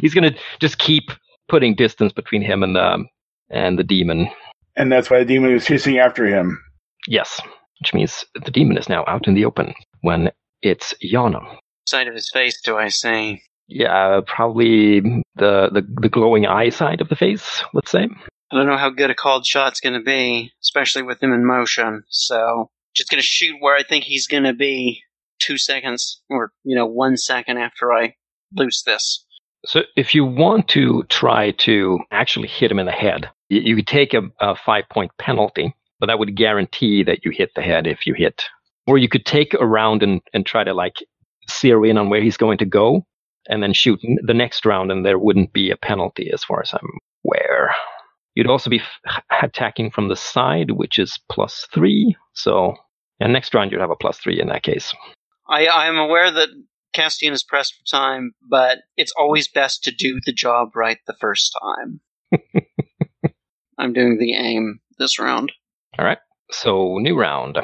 he's gonna just keep putting distance between him and the and the demon. And that's why the demon is chasing after him. Yes, which means the demon is now out in the open when it's Yana. Side of his face, do I say? Yeah, probably the, the the glowing eye side of the face. Let's say. I don't know how good a called shot's going to be, especially with him in motion. So, just going to shoot where I think he's going to be two seconds, or, you know, one second after I loose this. So if you want to try to actually hit him in the head, you, you could take a, a five point penalty, but that would guarantee that you hit the head if you hit. Or you could take a round and, and try to like zero in on where he's going to go and then shoot the next round and there wouldn't be a penalty as far as I'm aware. You'd also be f- attacking from the side, which is plus three. So, and next round you'd have a plus three in that case. I, I am aware that Castian is pressed for time, but it's always best to do the job right the first time. *laughs* I'm doing the aim this round. All right. So new round.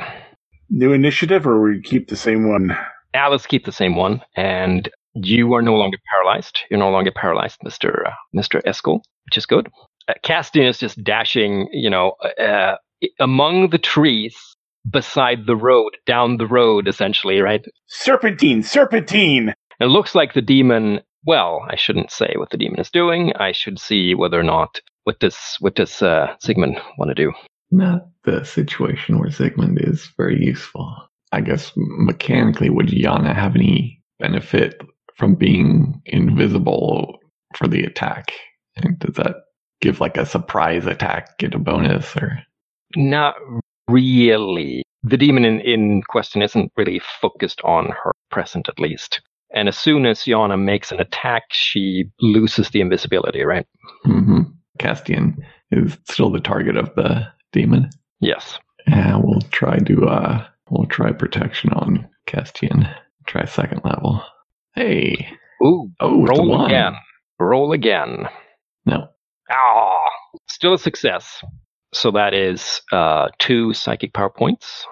New initiative, or we keep the same one? Ah, let's keep the same one. And you are no longer paralyzed. You're no longer paralyzed, Mister uh, Mister Eskel, which is good. Uh, Castian is just dashing, you know, uh, among the trees beside the road, down the road, essentially, right? Serpentine, serpentine. It looks like the demon. Well, I shouldn't say what the demon is doing. I should see whether or not what does what does uh, Sigmund want to do. Not the situation where Sigmund is very useful. I guess mechanically, would Yana have any benefit from being invisible for the attack? And does that give like a surprise attack, get a bonus, or Not really. The demon in, in question isn't really focused on her present, at least. And as soon as Yana makes an attack, she loses the invisibility, right? hmm Castian is still the target of the demon? Yes. Yeah, we'll try to uh, we'll try protection on Castian. Try second level. Hey, Ooh, oh, roll again. Roll again. No, Ah, still a success. So that is uh, two psychic power points.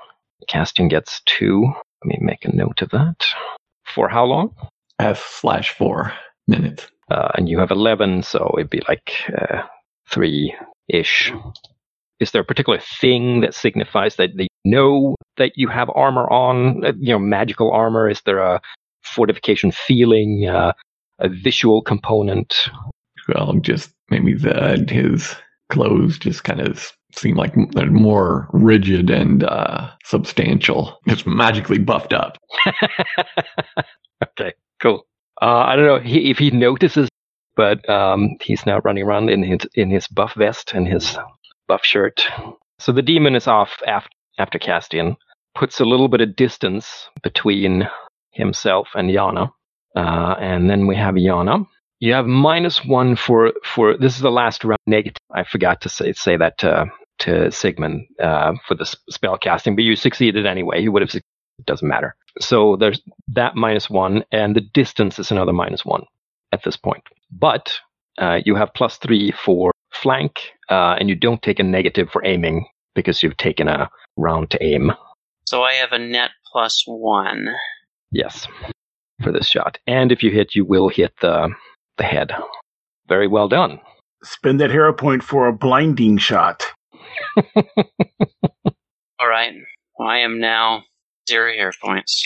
Castian gets two. Let me make a note of that. For how long? S slash four minutes. Uh, and you have 11, so it'd be like uh, three ish. Is there a particular thing that signifies that they know that you have armor on? Uh, you know, magical armor? Is there a fortification feeling? Uh, a visual component? Well, just maybe the his clothes just kind of seem like they're more rigid and uh, substantial. Just magically buffed up. *laughs* okay, cool. Uh, I don't know he, if he notices, but um, he's now running around in his in his buff vest and his buff shirt. So the demon is off after after Castian, puts a little bit of distance between himself and Yana, Uh, and then we have Yana. You have minus one for for this is the last round negative. I forgot to say say that to, to Sigmund uh, for the spell casting, but you succeeded anyway. You would have. It doesn't matter. So there's that minus one, and the distance is another minus one at this point. But uh, you have plus three for flank, uh, and you don't take a negative for aiming because you've taken a round to aim. So I have a net plus one. Yes, for this shot. And if you hit, you will hit the the head. Very well done. Spend that hero point for a blinding shot. *laughs* All right. I am now zero hero points.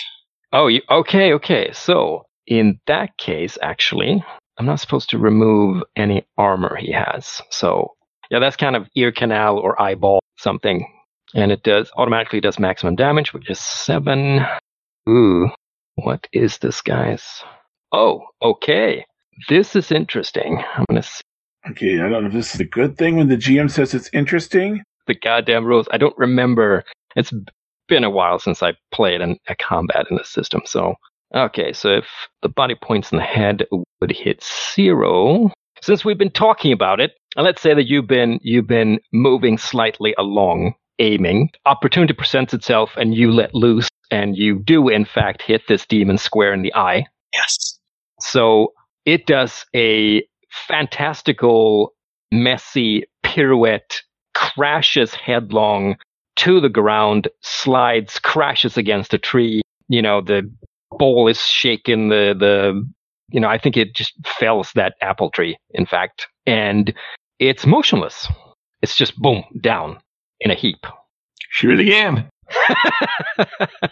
Oh, you, okay, okay. So in that case, actually, I'm not supposed to remove any armor he has. So yeah, that's kind of ear canal or eyeball something. And it does automatically does maximum damage, which is seven. Ooh, what is this, guys? Oh, okay. This is interesting. I'm gonna see Okay, I don't know if this is a good thing when the GM says it's interesting. the goddamn rules. I don't remember. It's been a while since I played an, a combat in the system. So, okay, so if the body points in the head would hit zero, since we've been talking about it, and let's say that you've been you've been moving slightly along, aiming, opportunity presents itself, and you let loose, and you do in fact hit this demon square in the eye. Yes. So it does a fantastical, messy pirouette, crashes headlong to the ground, slides, crashes against a tree. You know, the bowl is shaken. The, the, you know, I think it just fells that apple tree, in fact, and it's motionless. It's just boom, down in a heap. Shoot it again. *laughs*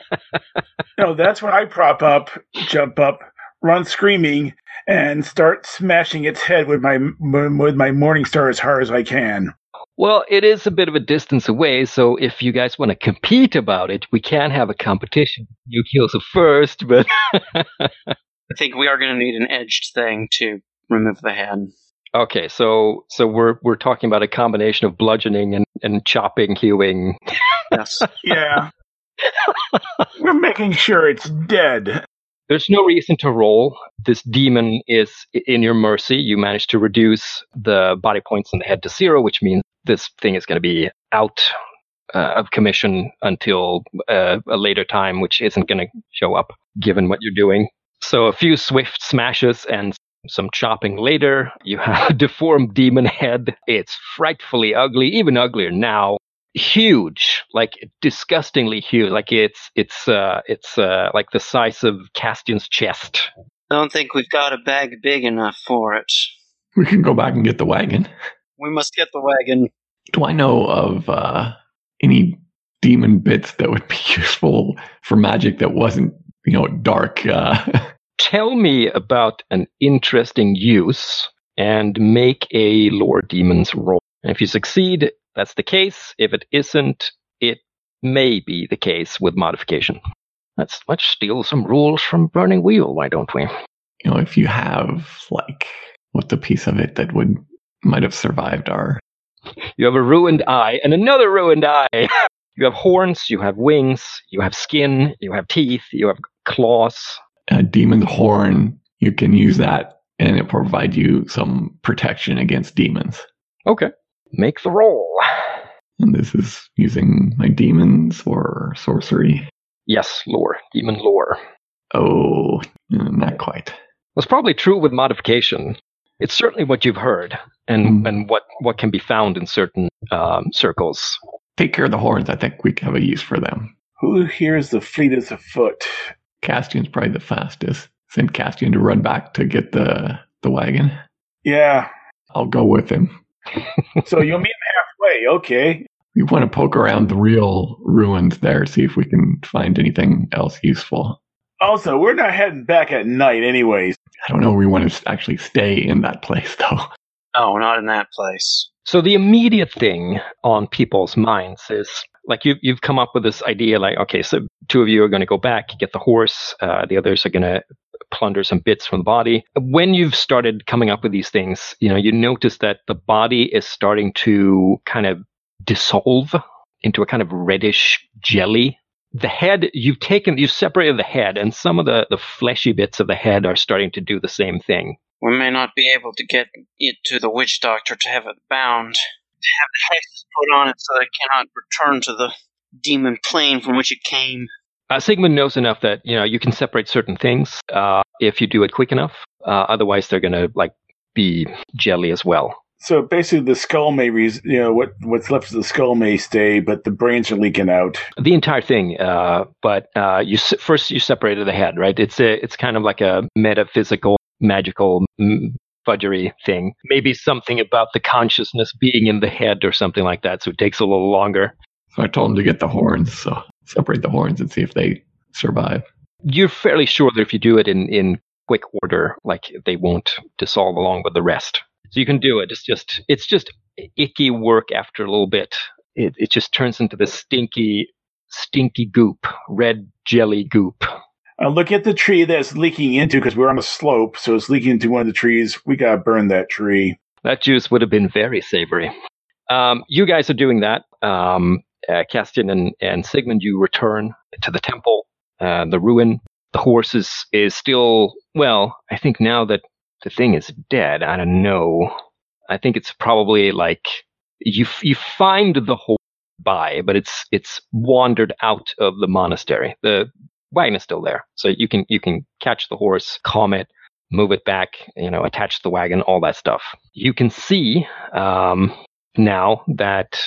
No, that's when I prop up, jump up, run screaming, and start smashing its head with my with my morning star as hard as I can. Well, it is a bit of a distance away, so if you guys want to compete about it, we can have a competition. You kills it first, but *laughs* I think we are going to need an edged thing to remove the head. okay. So so we're we're talking about a combination of bludgeoning and, and chopping, hewing. Yes. *laughs* Yeah. We're making sure it's dead. There's no reason to roll. This demon is in your mercy. You managed to reduce the body points in the head to zero, which means this thing is going to be out uh, of commission until uh, a later time, which isn't going to show up given what you're doing. So a few swift smashes and some chopping later. You have a *laughs* deformed demon head. It's frightfully ugly, even uglier now. Huge, like disgustingly huge. Like it's it's uh it's uh like the size of Castian's chest. I don't think we've got a bag big enough for it. We can go back and get the wagon. We must get the wagon. Do I know of uh, any demon bits that would be *laughs* useful for magic that wasn't, you know, dark? Uh, *laughs* Tell me about an interesting use and make a lore demons roll. And if you succeed, that's the case. If it isn't, it may be the case with modification. Let's let's steal some rules from Burning Wheel, why don't we? you know, if you have like what the piece of it that would might have survived our You have a ruined eye and another ruined eye. *laughs* you have horns, you have wings, you have skin, you have teeth, you have claws. A demon's horn. You can use that, and it provides you some protection against demons. Okay. Make the roll. And this is using my demons or sorcery. Yes, lore. Demon lore. Oh, not quite. That's probably true with modification. It's certainly what you've heard and, Mm. and what, what can be found in certain um, circles. Take care of the horns. I think we have a use for them. Who here is the fleetest of foot? Castian's probably the fastest. Send Castian to run back to get the the wagon. Yeah. I'll go with him. So you'll meet him halfway. Okay. We want to poke around the real ruins there, see if we can find anything else useful. Also, we're not heading back at night, anyways. I don't know. We want to actually stay in that place, though. No, not in that place. So the immediate thing on people's minds is like you've you've come up with this idea like, okay, so two of you are going to go back, get the horse. Uh, the others are going to plunder some bits from the body. When you've started coming up with these things, you know, you notice that the body is starting to kind of dissolve into a kind of reddish jelly. the head you've taken you've separated the head and some of the the fleshy bits of the head are starting to do the same thing We may not be able to get it to the witch doctor to have it bound, to have the hexes put on it so that it cannot return to the demon plane from which it came. uh, sigmund knows enough that you know you can separate certain things uh, if you do it quick enough uh, otherwise they're gonna like be jelly as well So basically, the skull may, res- you know, what what's left of the skull may stay, but the brains are leaking out. the entire thing uh, but uh, you s- first you separated the head right it's a it's kind of like a metaphysical magical fudgery thing. Maybe something about the consciousness being in the head or something like that so it takes a little longer. So I told him to get the horns. So separate the horns and see if they survive. you're fairly sure that if you do it in in quick order like they won't dissolve along with the rest. So you can do it. It's just it's just icky work after a little bit. It, it just turns into this stinky stinky goop red jelly goop Uh, look at the tree that's leaking into because we're on a slope, so it's leaking into one of the trees. We gotta burn that tree. That juice would have been very savory. Um, you guys are doing that. Um, uh, Castian and, and Sigmund, you return to the temple, uh, the ruin. The horse is, is still, well, I think now that the thing is dead, I don't know. I think it's probably like you, you find the horse by, but it's, it's wandered out of the monastery. The wagon is still there. So you can, you can catch the horse, calm it, move it back, you know, attach the wagon, all that stuff. You can see um, now that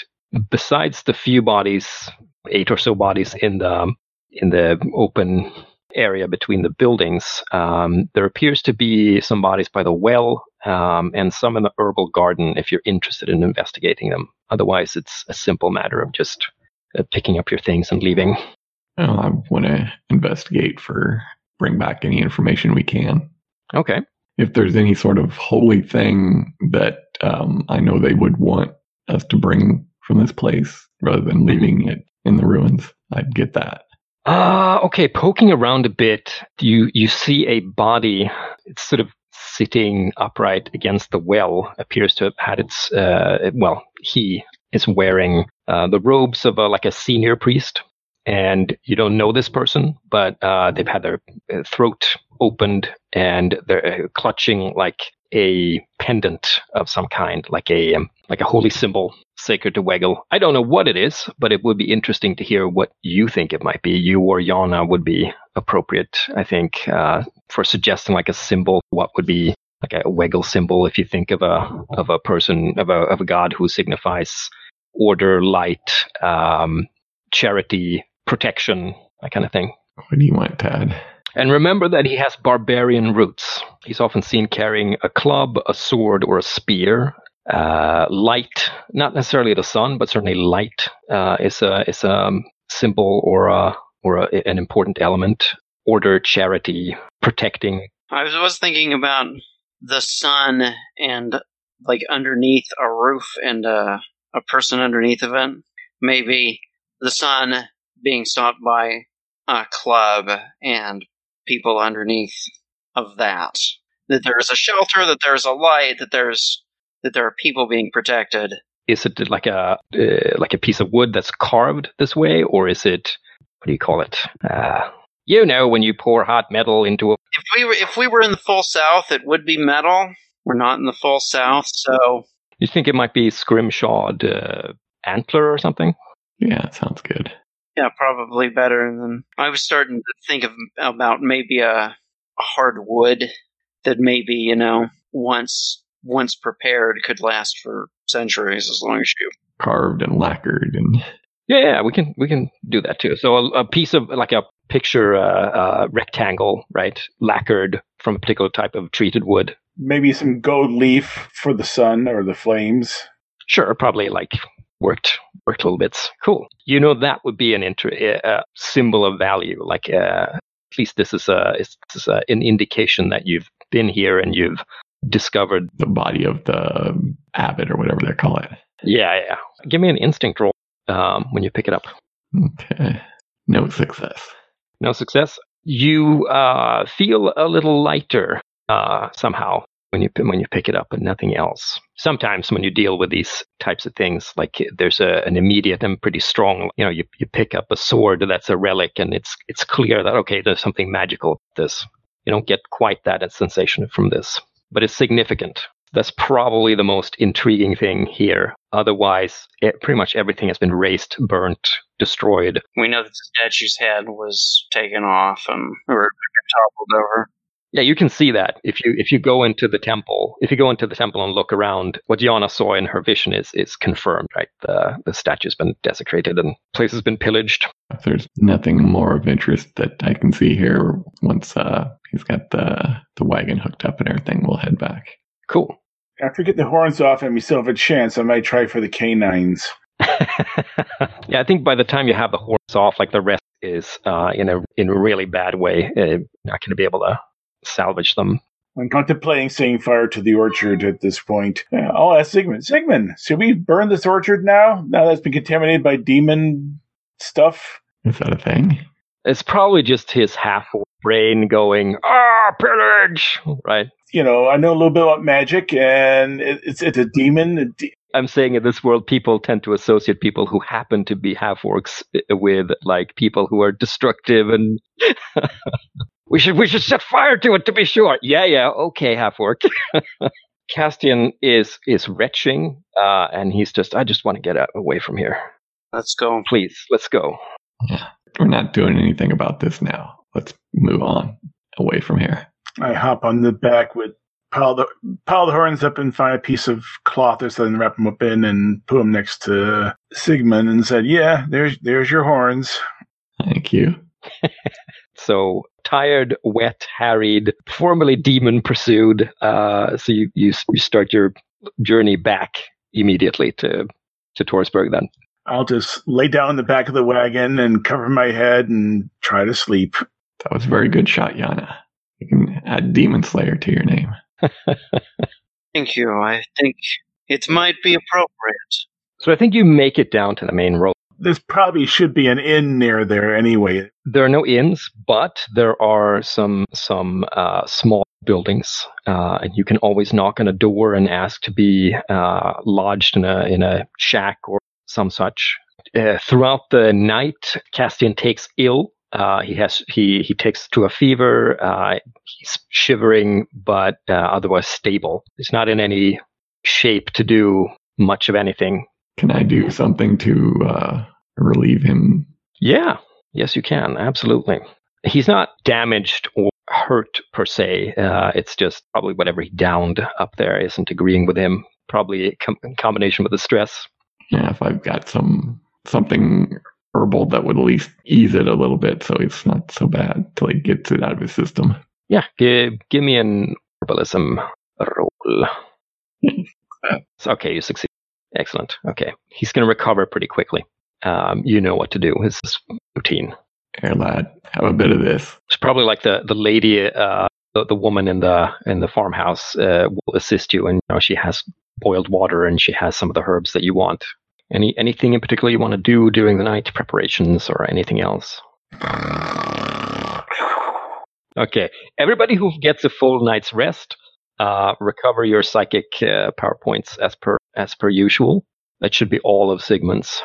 besides the few bodies, eight or so bodies in the in the open area between the buildings, um, there appears to be some bodies by the well um, and some in the herbal garden. If you're interested in investigating them, otherwise it's a simple matter of just uh, picking up your things and leaving. I want to investigate for bring back any information we can. Okay. If there's any sort of holy thing that um, I know they would want us to bring from this place rather than leaving it in the ruins, I'd get that. Uh, okay, poking around a bit, you you see a body. It's sort of sitting upright against the well. Appears to have had its. Uh, well, he is wearing uh, the robes of a, like a senior priest, and you don't know this person, but uh, they've had their uh, throat opened and they're uh, clutching like a pendant of some kind, like a um, like a holy symbol sacred to Wegel. I don't know what it is, but it would be interesting to hear what you think it might be. You or Yana would be appropriate, I think, uh, for suggesting like a symbol. What would be like a Wegel symbol if you think of a of a person of a of a god who signifies order, light, um, charity, protection, that kind of thing. What do you want, Tad? And remember that he has barbarian roots. He's often seen carrying a club, a sword, or a spear. Uh, light, not necessarily the sun, but certainly light uh, is a is a um, symbol or a or a, an important element. Order, charity, protecting. I was, was thinking about the sun and like underneath a roof and uh, a person underneath of it. Maybe the sun being stopped by a club and people underneath of that. That there's a shelter, that there's a light, that there's that there are people being protected. Is it like a uh, like a piece of wood that's carved this way, or is it what do you call it? Uh, you know, when you pour hot metal into a If we were if we were in the full south, it would be metal. We're not in the full south, so You think it might be scrimshawed uh, antler or something? Yeah, sounds good. Yeah, probably better than I was starting to think of about maybe a, a hard wood that maybe you know once once prepared could last for centuries as long as you. Carved and lacquered and Yeah, yeah, we can we can do that too. So a, a piece of like a picture uh, uh, rectangle, right, lacquered from a particular type of treated wood. Maybe some gold leaf for the sun or the flames. Sure, probably like worked worked a little bit. Cool. You know that would be an inter- uh, symbol of value. Like uh, at least this is a this is a, an indication that you've been here and you've discovered. the body of the abbot or whatever they call it. Yeah, yeah. Give me an instinct roll um, when you pick it up. Okay. No success. No success. You uh, feel a little lighter uh, somehow. When you when you pick it up, and nothing else. Sometimes when you deal with these types of things, like there's a, an immediate and pretty strong, you know, you, you pick up a sword that's a relic, and it's it's clear that okay, there's something magical this. You don't get quite that sensation from this, but it's significant. That's probably the most intriguing thing here. Otherwise, it, pretty much everything has been razed, burnt, destroyed. We know that the statue's head was taken off and or toppled over. Yeah, you can see that if you if you go into the temple. If you go into the temple and look around, what Yana saw in her vision is is confirmed. Right, the the statue's been desecrated and place has been pillaged. There's nothing more of interest that I can see here, once uh, he's got the the wagon hooked up and everything, we'll head back. Cool. After we get the horns off and we still have a chance, I might try for the canines. *laughs* yeah, I think by the time you have the horns off, like the rest is uh, in a in a really bad way. Uh, not going to be able to salvage them. I'm contemplating setting fire to the orchard at this point. Uh, I'll ask Sigmund. Sigmund, should we burn this orchard now? Now that's been contaminated by demon stuff? Is that a thing? It's probably just his half brain going, ah, pillage, right? You know, I know a little bit about magic, and it, it's it's a demon. A de- I'm saying in this world, people tend to associate people who happen to be half orcs with like people who are destructive and *laughs* we should we should set fire to it to be sure. Yeah, yeah, okay, half orc. *laughs* Castian is is retching, uh, and he's just I just want to get out, away from here. Let's go. Please, let's go. Yeah, we're not doing anything about this now. Let's move on away from here. I hop on the back with pile the pile the horns up and find a piece of cloth or something, wrap them up in, and put them next to Sigmund, and said, "Yeah, there's there's your horns." Thank you. *laughs* so tired, wet, harried, formerly demon pursued. Uh, so you, you you start your journey back immediately to to Torsberg. Then I'll just lay down in the back of the wagon and cover my head and try to sleep. That was a very good shot, Yana. You can add Demon Slayer to your name. *laughs* Thank you. I think it might be appropriate. So I think you make it down to the main road. There probably should be an inn near there anyway. There are no inns, but there are some some uh, small buildings, uh, and you can always knock on a door and ask to be uh, lodged in a in a shack or some such. Uh, throughout the night, Castian takes ill uh, he has he he takes to a fever. Uh, he's shivering, but uh, otherwise stable. He's not in any shape to do much of anything. Can I do something to uh, relieve him? Yeah, yes, you can. Absolutely. He's not damaged or hurt per se. Uh, it's just probably whatever he downed up there isn't agreeing with him. Probably com- in combination with the stress. Yeah, if I've got some something herbal that would at least ease it a little bit so it's not so bad till he gets it out of his system. Yeah, give, give me an herbalism roll. *laughs* okay, you succeed. Excellent. Okay. He's going to recover pretty quickly. Um, you know what to do. His routine. Here, lad, have a bit of this. It's probably like the the lady, uh, the, the woman in the in the farmhouse uh, will assist you, and you know she has boiled water and she has some of the herbs that you want. Any anything in particular you want to do during the night, preparations or anything else? Okay, everybody who gets a full night's rest, uh, recover your psychic uh, power points as per as per usual. That should be all of Sigmund's.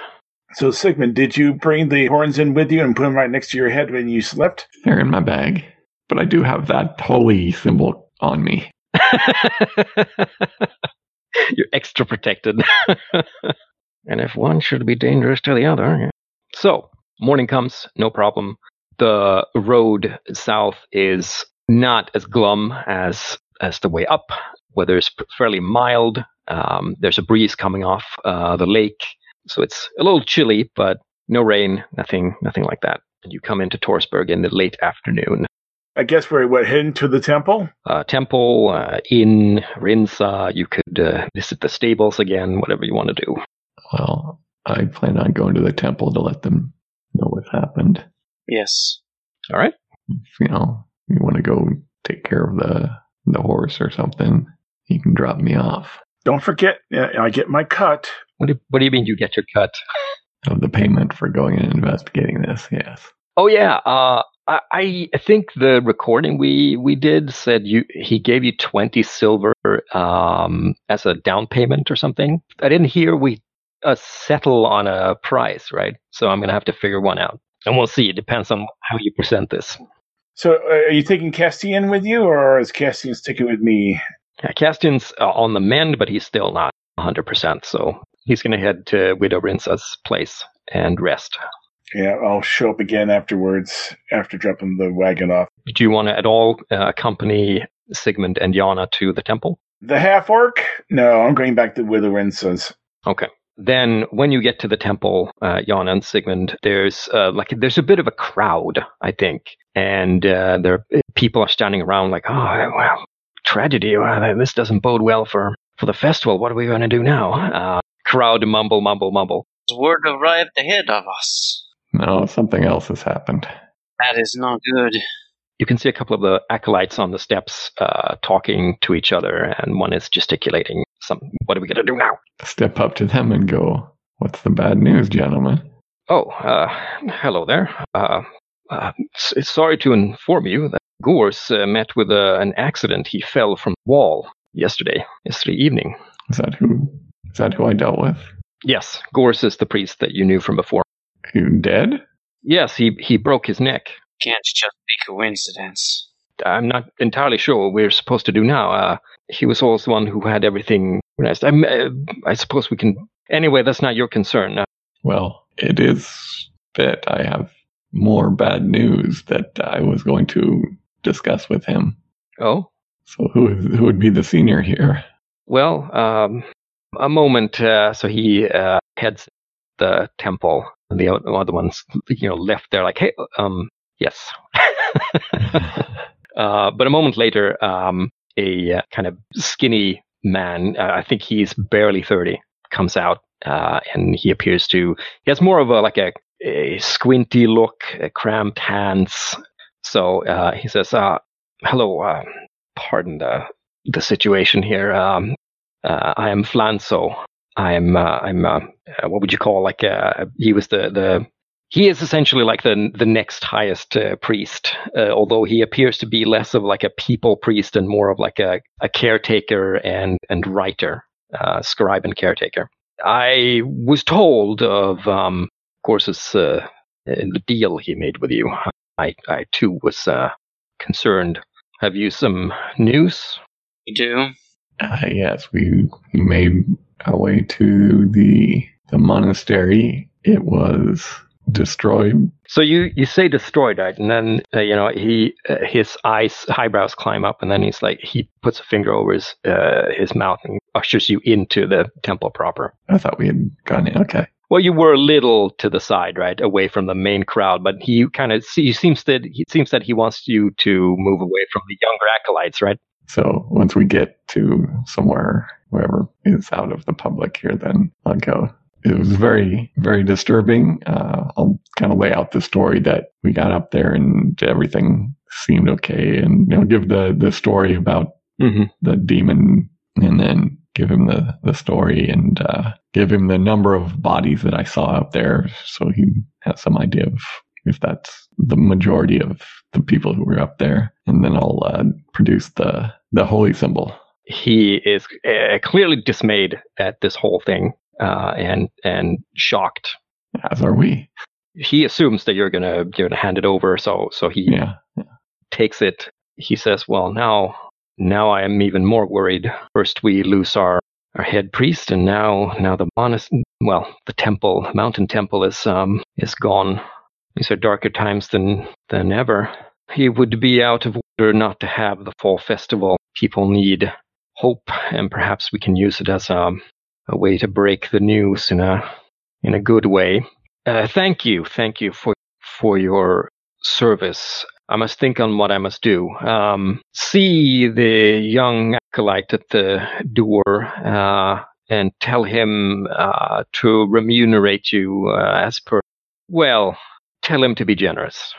So, Sigmund, did you bring the horns in with you and put them right next to your head when you slept? They're in my bag, but I do have that holy symbol on me. *laughs* You're extra protected. *laughs* and if one should be dangerous to the other. Yeah. So, morning comes, no problem. The road south is not as glum as as the way up. Weather is fairly mild. Um, there's a breeze coming off uh, the lake, so it's a little chilly, but no rain, nothing, nothing like that. And you come into Torsberg in the late afternoon. I guess we're what heading to the temple. Uh, temple, uh, inn, Rinsa. You could uh, visit the stables again, whatever you want to do. Well, I plan on going to the temple to let them know what happened. Yes. All right. If, you know, you want to go take care of the the horse or something, you can drop me off. Don't forget, I get my cut. What do, what do you mean you get your cut? Of the payment for going and investigating this, yes. Oh yeah, uh, I, I think the recording we we did said you he gave you twenty silver um, as a down payment or something. I didn't hear we uh, settle on a price, right? So I'm gonna have to figure one out, and we'll see. It depends on how you present this. So, uh, are you taking Castian with you, or is Castian sticking with me? Yeah, Castian's uh, on the mend, but he's still not 100. percent So he's gonna head to Widow Rinsa's place and rest. Yeah, I'll show up again afterwards after dropping the wagon off. Do you want to at all uh, accompany Sigmund and Yana to the temple? The half orc? No, I'm going back to Widow Rinsa's. Okay. Then, when you get to the temple, uh, Yana and Sigmund, there's uh, like there's a bit of a crowd, I think, and uh, there people are standing around like, oh well, tragedy. Well, this doesn't bode well for for the festival. What are we going to do now? Uh, crowd mumble, mumble, mumble. Word arrived ahead of us. No, something else has happened. That is not good. You can see a couple of the acolytes on the steps uh, talking to each other, and one is gesticulating. Some, what are we going to do now? Step up to them and go, What's the bad news, gentlemen? Oh, uh, hello there. Uh, uh, sorry to inform you that Gorse uh, met with uh, an accident. He fell from the wall yesterday, yesterday evening. Is that who? Is that who I dealt with? Yes, Gorse is the priest that you knew from before. You dead? Yes, he, he broke his neck. Can't just be coincidence. I'm not entirely sure what we're supposed to do now. He was always the one who had everything organized. I'm, uh, I suppose we can. Anyway, that's not your concern. Uh, Well, it is that I have more bad news that I was going to discuss with him. oh, So who is who would be the senior here? well, um, a moment. Uh, so he uh, heads the temple, and the other ones, you know, left there like, hey, um, yes. *laughs* *laughs* uh, but a moment later, um, a uh, kind of skinny man, uh, I think he's barely 30, comes out, uh, and he appears to, he has more of a, like a, a squinty look, uh, cramped hands. So, uh, he says, uh, hello, uh, pardon the, the situation here. Um, I am Flanso. I'm, I'm, what would you call, like, he was the, the, he is essentially like the the next highest uh, priest, uh, although he appears to be less of like a people priest and more of like a, a caretaker and and writer, uh, scribe and caretaker. I was told of, um, of course, this, uh, the deal he made with you. I I too was uh, concerned. Have you some news? You do? Uh, yes, we we made our way to the the monastery. It was destroyed. So you, you say destroy right? And then uh, you know he uh, his eyes eyebrows climb up, and then he's like he puts a finger over his uh, his mouth and ushers you into the temple proper. I thought we had gone in. Okay. Well, you were a little to the side, right, away from the main crowd, but he kind of he seems that it seems that he wants you to move away from the younger acolytes, right? So once we get to somewhere, wherever is out of the public here, then I'll go. It was very, very disturbing. Uh, I'll kind of lay out the story that we got up there and everything seemed okay, and you know, give the the story about Mm-hmm. the demon, and then give him the the story and uh, give him the number of bodies that I saw up there, so he has some idea of if that's the majority of the people who were up there, and then I'll uh, produce the the holy symbol. He is uh, clearly dismayed at this whole thing uh, and and shocked. As are we. He assumes that you're gonna you're gonna hand it over, so so he Yeah. takes it. He says, "Well, now, now I am even more worried. First, we lose our our head priest, and now, now the monas, well, the temple, mountain temple is um is gone. These are darker times than than ever. He would be out of order not to have the fall festival. People need hope, and perhaps we can use it as a a way to break the news in a in a good way. Uh, thank you, thank you for for your service. I must think on what I must do. Um, see the young acolyte at the door uh, and tell him uh, to remunerate you uh, as per. Well, tell him to be generous.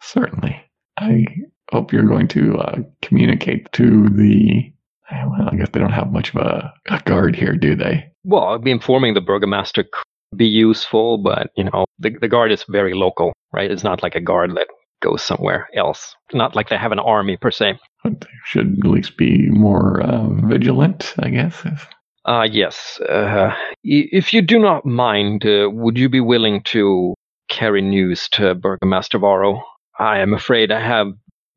Certainly. I hope you're going to uh, communicate to the. Well, I guess they don't have much of a, a guard here, do they? Well, informing the burgomaster could be useful, but you know, the the guard is very local, right? It's not like a guard that goes somewhere else. Not like they have an army per se. But they should at least be more uh, vigilant, I guess. If- Uh, yes. Uh, if you do not mind, uh, would you be willing to carry news to Burgomaster Varro? I am afraid I have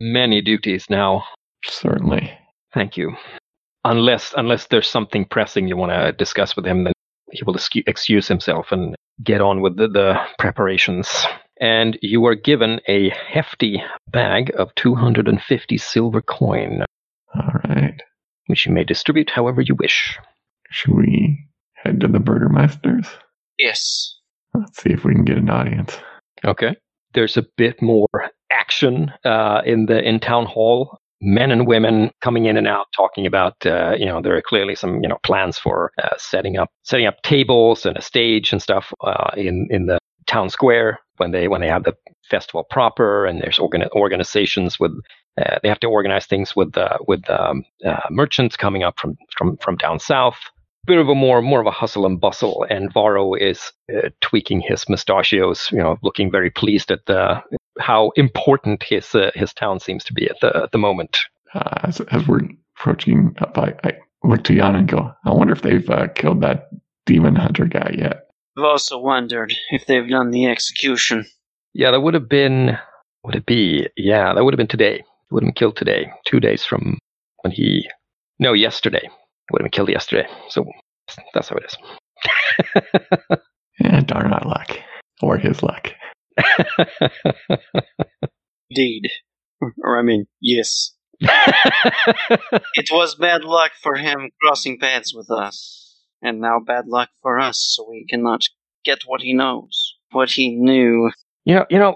many duties now. Certainly. Thank you. Unless unless there's something pressing you want to discuss with him, then he will excuse himself and get on with the, the preparations. And you are given a hefty bag of 250 silver coin, All right. which you may distribute however you wish. Should we head to the Burgermasters? Yes. Let's see if we can get an audience. Okay. There's a bit more action uh, in the in town hall. Men and women coming in and out, talking about. Uh, you know, there are clearly some you know plans for uh, setting up setting up tables and a stage and stuff uh, in in the town square when they when they have the festival proper. And there's organ- organizations with. Uh, they have to organize things with uh, with um, uh, merchants coming up from from from down south bit of a more more of a hustle and bustle, and Varro is tweaking his mustachios, you know, looking very pleased at the how important his uh, his town seems to be at the at the moment. Uh, as, as we're approaching up, I, I look to Jan and go, I wonder if they've uh, killed that demon hunter guy yet. I've also wondered if they've done the execution. Yeah, that would have been would it be? Yeah, that would have been today. He would have been killed today, two days from when he. No, yesterday. Would have been killed yesterday. So that's how it is. *laughs* Yeah, darn our luck. Or his luck. Indeed. Or, I mean, yes. *laughs* It was bad luck for him crossing paths with us, and now bad luck for us, so we cannot get what he knows, what he knew. You know, you know,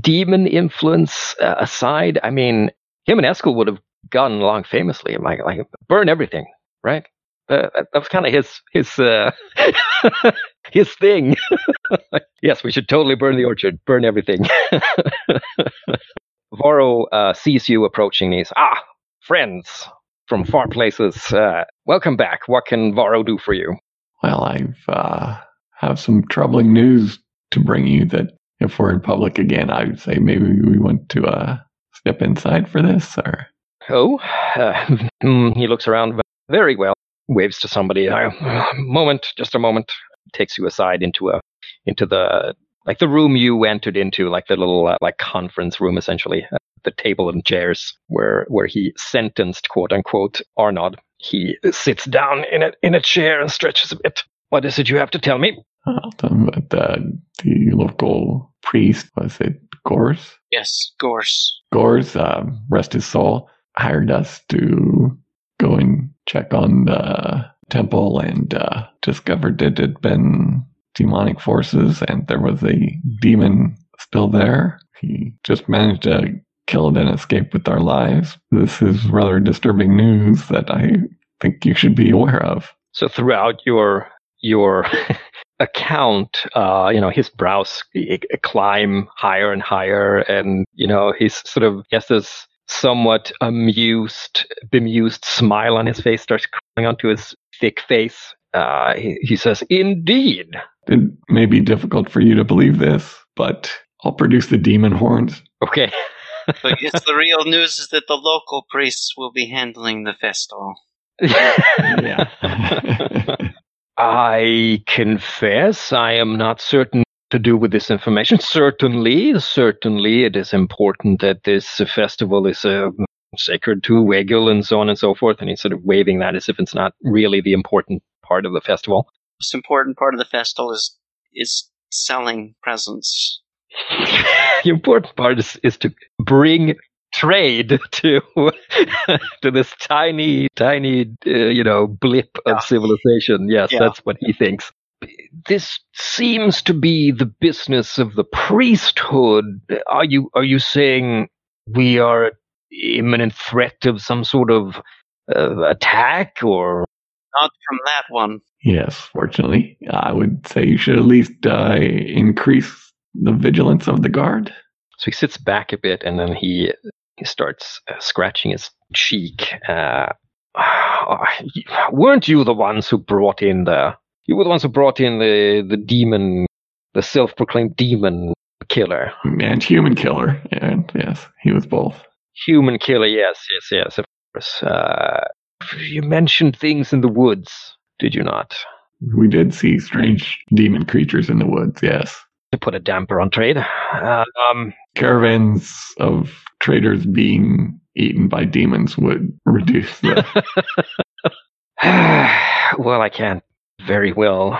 demon influence uh, aside, I mean, him and Eskel would have gotten along famously. Like, like burn everything, right? Uh, that that was kind of his his uh, *laughs* his thing. *laughs* *laughs* yes, we should totally burn the orchard, burn everything. *laughs* Varro uh, sees you approaching. These ah friends from far places. Uh, welcome back. What can Varro do for you? Well, I've uh, have some troubling news to bring you that if we're in public again, I would say maybe we want to uh, step inside for this or Oh, uh, *laughs* hmm, he looks around very well, waves to somebody. Uh, moment, just a moment. Takes you aside into a into the like the room you entered into, like the little uh, like conference room, essentially. Uh, the table and chairs where where he sentenced quote unquote Arnod. He sits down in a in a chair and stretches a bit. What is it you have to tell me? uh, but uh, the local priest was it Gorse? Yes, Gorse. Gorse, um, rest his soul, hired us to go and check on the temple and uh, discovered that it had been demonic forces and there was a demon still there. He just managed to kill it and escape with our lives. This is rather disturbing news that I think you should be aware of. So throughout your your *laughs* account, uh, you know, his brows climb higher and higher, and you know, he's sort of has this somewhat amused, bemused smile on his face starts crawling onto his thick face. Uh, he, he says, "Indeed." It may be difficult for you to believe this, but I'll produce the demon horns. Okay. *laughs* But it's the real news is that the local priests will be handling the festival. Yeah. *laughs* I confess I am not certain to do with this information. Certainly, certainly it is important that this festival is uh, sacred to Wegel and so on and so forth. And he's sort of waving that as if it's not really the important part of the festival. Most important part of the festival is is selling presents. *laughs* the important part is, is to bring trade *laughs* to *laughs* to this tiny tiny uh, you know blip Yeah. of civilization yes Yeah. that's what he thinks this seems to be the business of the priesthood are you are you saying we are imminent threat of some sort of uh, attack or Not from that one. Yes, fortunately. I would say you should at least uh, increase the vigilance of the guard. So he sits back a bit and then he he starts uh, scratching his cheek. Uh, *sighs* weren't you the ones who brought in the You were the ones who brought in the the demon, the self-proclaimed demon killer, And human killer. And yes, he was both. human killer. Yes, yes, yes. Of course. Uh, you mentioned things in the woods, did you not? We did see strange demon creatures in the woods, yes. To put a damper on trade. Uh, um, Caravans of traders being eaten by demons would *laughs* reduce the. *sighs* well, I can't very well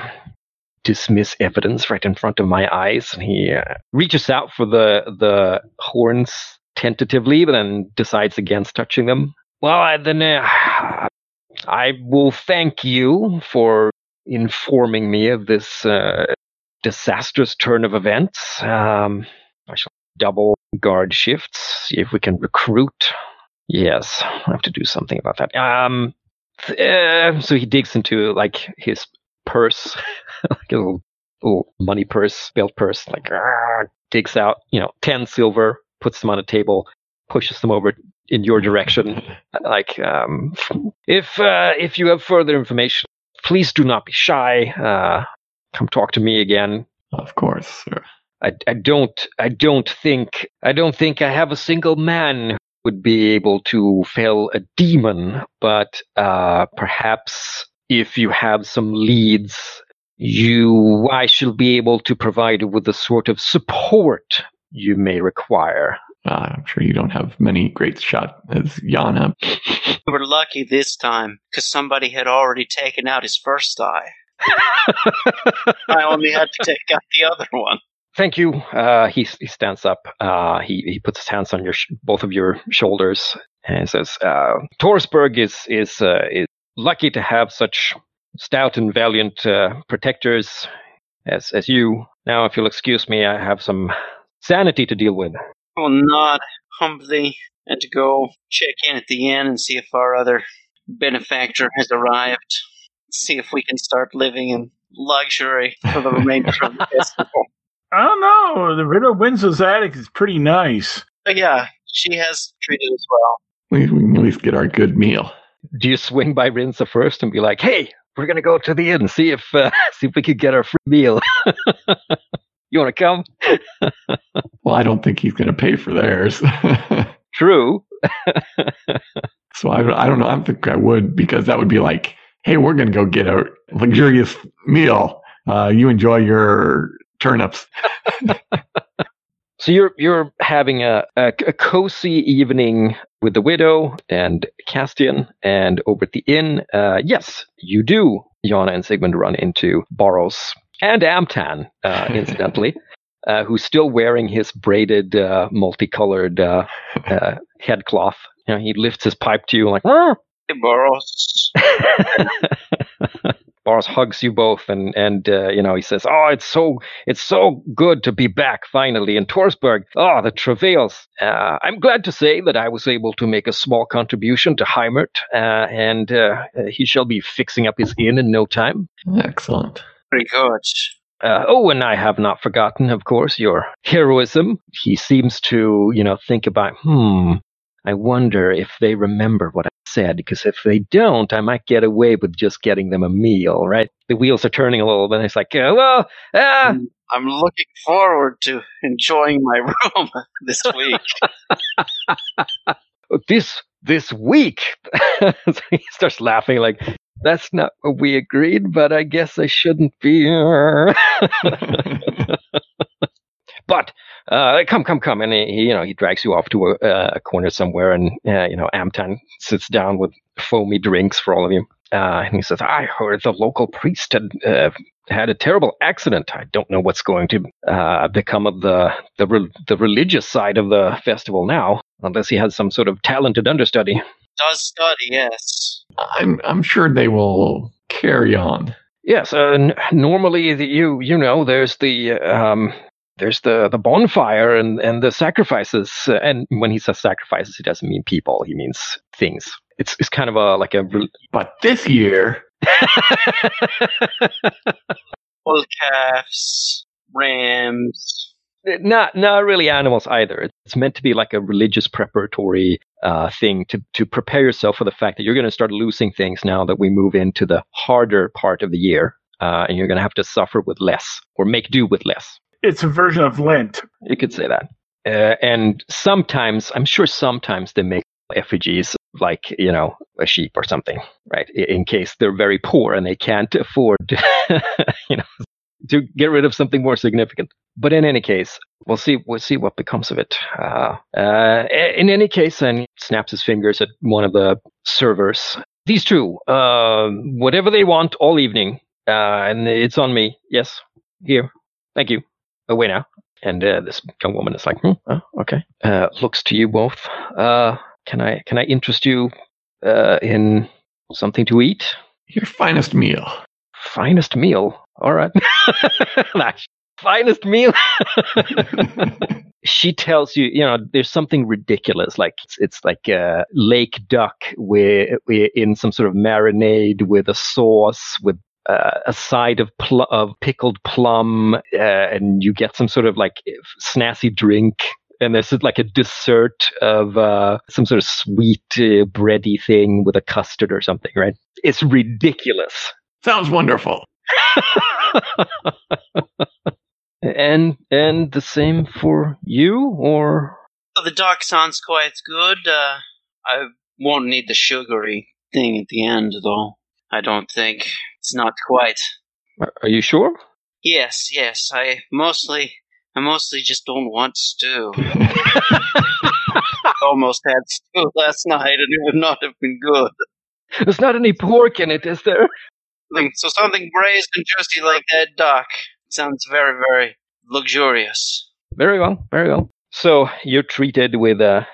dismiss evidence right in front of my eyes. And he uh, reaches out for the the horns tentatively, but then decides against touching them. Well, I, then uh, I will thank you for informing me of this uh, disastrous turn of events. Um, I shall double guard shifts, see if we can recruit. Yes, I have to do something about that. Um, uh, so he digs into like his purse, *laughs* like a little, little money purse, belt purse, like ah, digs out, you know, ten silver, puts them on a table, pushes them over in your direction. *laughs* like, um, if uh, if you have further information, please do not be shy. Uh, come talk to me again. of course, sir. I, I don't I don't think I don't think I have a single man who would be able to fell a demon, but uh, perhaps if you have some leads, you I shall be able to provide you with the sort of support you may require. Uh, I'm sure you don't have many great shot as Yana. We were lucky this time because somebody had already taken out his first eye. *laughs* I only had to take out the other one. Thank you. Uh, he he stands up. Uh, he he puts his hands on your sh- both of your shoulders and says, uh, "Torsberg is is uh, is lucky to have such stout and valiant uh, protectors as as you. Now, if you'll excuse me, I have some sanity to deal with." I will nod humbly and to go check in at the inn and see if our other benefactor has arrived. See if we can start living in luxury for the remainder of the festival. *laughs* I don't know. The Widow Windsor's attic is pretty nice. But yeah, she has treated us well. We, we can at least get our good meal. Do you swing by Rinsa first and be like, "Hey, we're gonna go to the inn, see if uh, *laughs* see if we could get our free meal." *laughs* you want to come? *laughs* Well, I don't think he's going to pay for theirs. *laughs* True. so I, I don't know. I don't think I would because that would be like, hey, we're going to go get a luxurious meal. Uh, you enjoy your turnips. *laughs* So you're you're having a, a, a cozy evening with the widow and Castian, and over at the inn, uh, yes, you do. Yana and Sigmund run into Boros and Amtan, uh, *laughs* incidentally, uh, who's still wearing his braided, uh, multicolored uh, *laughs* uh, headcloth. You know, he lifts his pipe to you like, "Ah!" Hey, *laughs* Boros. Boris hugs you both, and and uh, you know he says, "Oh, it's so it's so good to be back finally in Torsberg. Oh, the travails. Uh, I'm glad to say that I was able to make a small contribution to Heimert, uh, and uh, he shall be fixing up his inn in no time. Excellent. Pretty good. Uh, oh, and I have not forgotten, of course, your heroism. He seems to, you know, think about, hmm, I wonder if they remember what I said, because if they don't, I might get away with just getting them a meal, right? The wheels are turning a little bit. It's like, uh, well, ah, I'm looking forward to enjoying my *laughs* room this *laughs* week. this this week. so *laughs* he starts laughing like, that's not what we agreed, but I guess I shouldn't be. *laughs* but uh, come, come, come, and he, you know, he drags you off to a, uh, a corner somewhere, and uh, you know, Amtan sits down with foamy drinks for all of you, uh, and he says, "I heard the local priest had uh, had a terrible accident. I don't know what's going to uh, become of the the re- the religious side of the festival now, unless he has some sort of talented understudy." Does study, yes. I'm I'm sure they will carry on. Yes, uh, n- normally the, you you know there's the um, there's the, the bonfire and, and the sacrifices. Uh, and when he says sacrifices, he doesn't mean people; he means things. It's it's kind of a like a. re- *laughs* But this year, *laughs* Bull calves, rams. Not not really animals either. It's meant to be like a religious preparatory uh, thing to to prepare yourself for the fact that you're going to start losing things now that we move into the harder part of the year. uh, and you're going to have to suffer with less or make do with less. It's a version of Lent. You could say that. Uh, and sometimes, I'm sure sometimes they make effigies like, you know, a sheep or something, right? In case they're very poor and they can't afford, *laughs* you know, to get rid of something more significant. But in any case, we'll see. We'll see what becomes of it. Uh, uh, in any case, and he snaps his fingers at one of the servers. These two, uh, whatever they want all evening, uh, and it's on me. Yes, here. Thank you. Away now. And uh, this young woman is like, hmm, oh, okay. Uh, looks to you both. can I can I interest you in something to eat? Your finest meal. Finest meal. All right. *laughs* finest meal. she tells you, you know, there's something ridiculous. Like it's, it's like a lake duck with, in some sort of marinade with a sauce with uh, a side of pl- of pickled plum, uh, and you get some sort of like snazzy drink. And there's like a dessert of uh, some sort of sweet uh, bready thing with a custard or something, right? It's ridiculous. Sounds wonderful. *laughs* and and the same for you, or the dark sounds quite good. Uh, I won't need the sugary thing at the end, though. I don't think it's not quite. Are you sure? Yes, yes. I mostly, I mostly just don't want stew. *laughs* *laughs* Almost had stew last night, and it would not have been good. There's not any pork in it, is there? So something braised and juicy like that duck sounds very, very luxurious. Very well, very well. So you're treated with a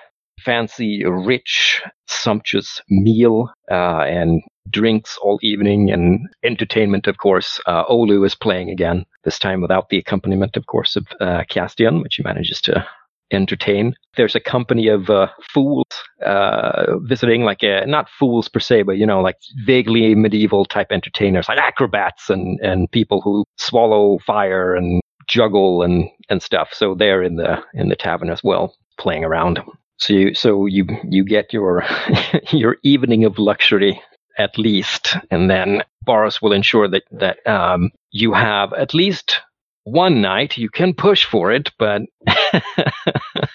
fancy, rich, sumptuous meal uh, and drinks all evening and entertainment, of course. Uh, Olu is playing again, this time without the accompaniment, of course, of uh, Castian, which he manages to entertain. There's a company of uh, fools uh, visiting, like uh, not fools per se, but you know, like vaguely medieval type entertainers, like acrobats and and people who swallow fire and juggle and and stuff. So they're in the in the tavern as well, playing around. So you so you you get your *laughs* your evening of luxury at least, and then Boris will ensure that that um, you have at least one night. You can push for it, but *laughs*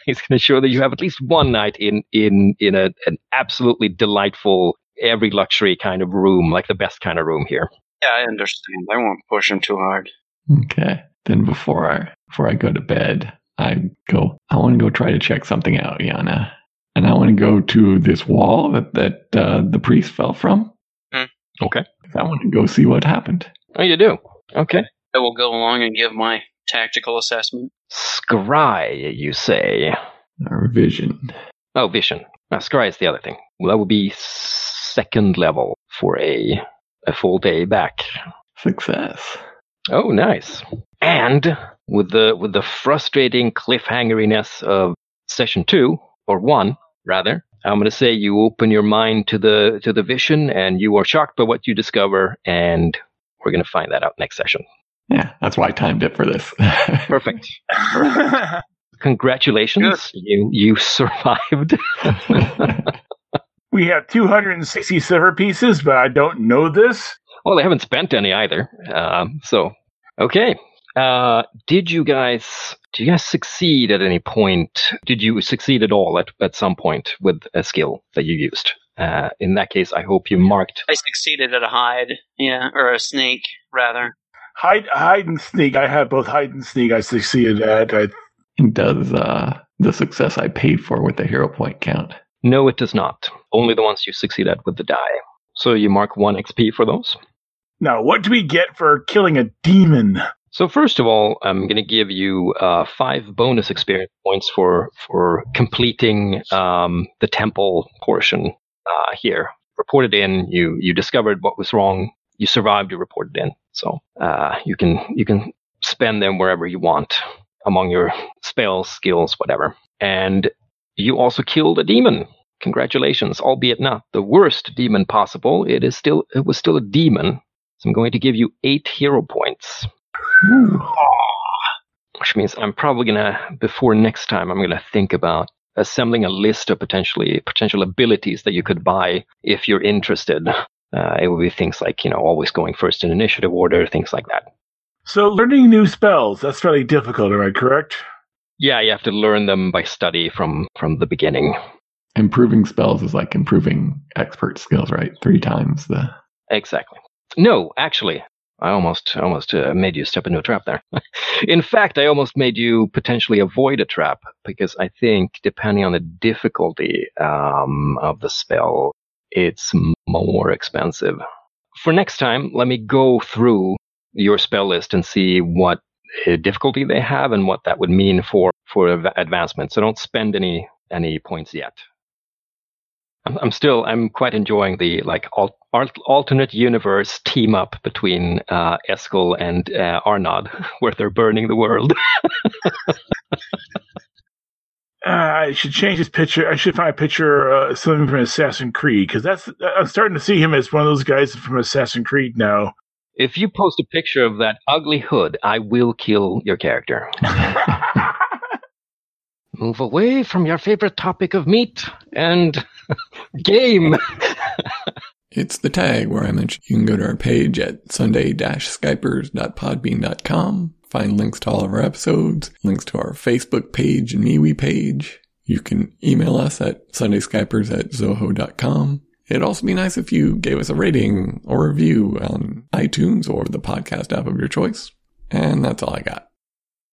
he's going to show that you have at least one night in in in a, an absolutely delightful, every luxury kind of room, like the best kind of room here. Yeah, I understand. I won't push him too hard. Okay. Then before I before I go to bed, I go. I want to go try to check something out, Yana, and I want to go to this wall that that uh, the priest fell from. Hmm. Okay. I want to go see what happened. Oh, you do. Okay. I will go along and give my tactical assessment. Scry, you say? Or vision. Oh, vision. Now, scry is the other thing. Well, that would be second level for a a full day back. Success. Oh, nice. And with the with the frustrating cliffhangeriness of session two or one rather, I'm going to say you open your mind to the to the vision, and you are shocked by what you discover, and we're going to find that out next session. Yeah, that's why I timed it for this. Perfect. *laughs* Congratulations, Good. you you survived. *laughs* we have 260 silver pieces, but I don't know this. Well, they haven't spent any either. Um, so, okay. Uh, did you guys do you guys succeed at any point? Did you succeed at all at, at some point with a skill that you used? Uh, in that case, I hope you marked. I succeeded at a hide, yeah, or a snake rather. Hide, hide and sneak. I have both hide and sneak. I succeeded at. I, does uh, the success I paid for with the hero point count? No, it does not. Only the ones you succeed at with the die. So you mark one XP for those. Now, what do we get for killing a demon? So first of all, I'm going to give you uh, five bonus experience points for for completing um, the temple portion uh, here. Reported in, you you discovered what was wrong. You survived. You reported in. So uh, you can you can spend them wherever you want among your spells, skills, whatever. And you also killed a demon. Congratulations, albeit not the worst demon possible. It is still it was still a demon. So I'm going to give you eight hero points. Which means I'm probably gonna before next time I'm gonna think about assembling a list of potentially potential abilities that you could buy if you're interested Uh, it would be things like, you know, always going first in initiative order, things like that. So learning new spells, that's fairly difficult, am I correct? Yeah, you have to learn them by study from from the beginning. Improving spells is like improving expert skills, right? Three times the. Exactly. No, actually, I almost almost uh, made you step into a trap there. *laughs* In fact, I almost made you potentially avoid a trap because I think depending on the difficulty um, of the spell, it's more expensive. For next time, let me go through your spell list and see what uh, difficulty they have and what that would mean for for advancement. So don't spend any any points yet. I'm, I'm still I'm quite enjoying the like al- alternate universe team up between uh, Eskel and uh, Arnod, *laughs* where they're burning the world. *laughs* Uh, I should change his picture. I should find a picture uh, something from Assassin's Creed because that's I'm starting to see him as one of those guys from Assassin's Creed now. If you post a picture of that ugly hood, I will kill your character. *laughs* Move away from your favorite topic of meat and *laughs* game. *laughs* it's the tag where I mentioned you can go to our page at sunday-skypers.podbean.com, find links to all of our episodes, links to our Facebook page and MeWe page. You can email us at sundayskypers at zoho.com. It'd also be nice if you gave us a rating or review on iTunes or the podcast app of your choice. And that's all I got.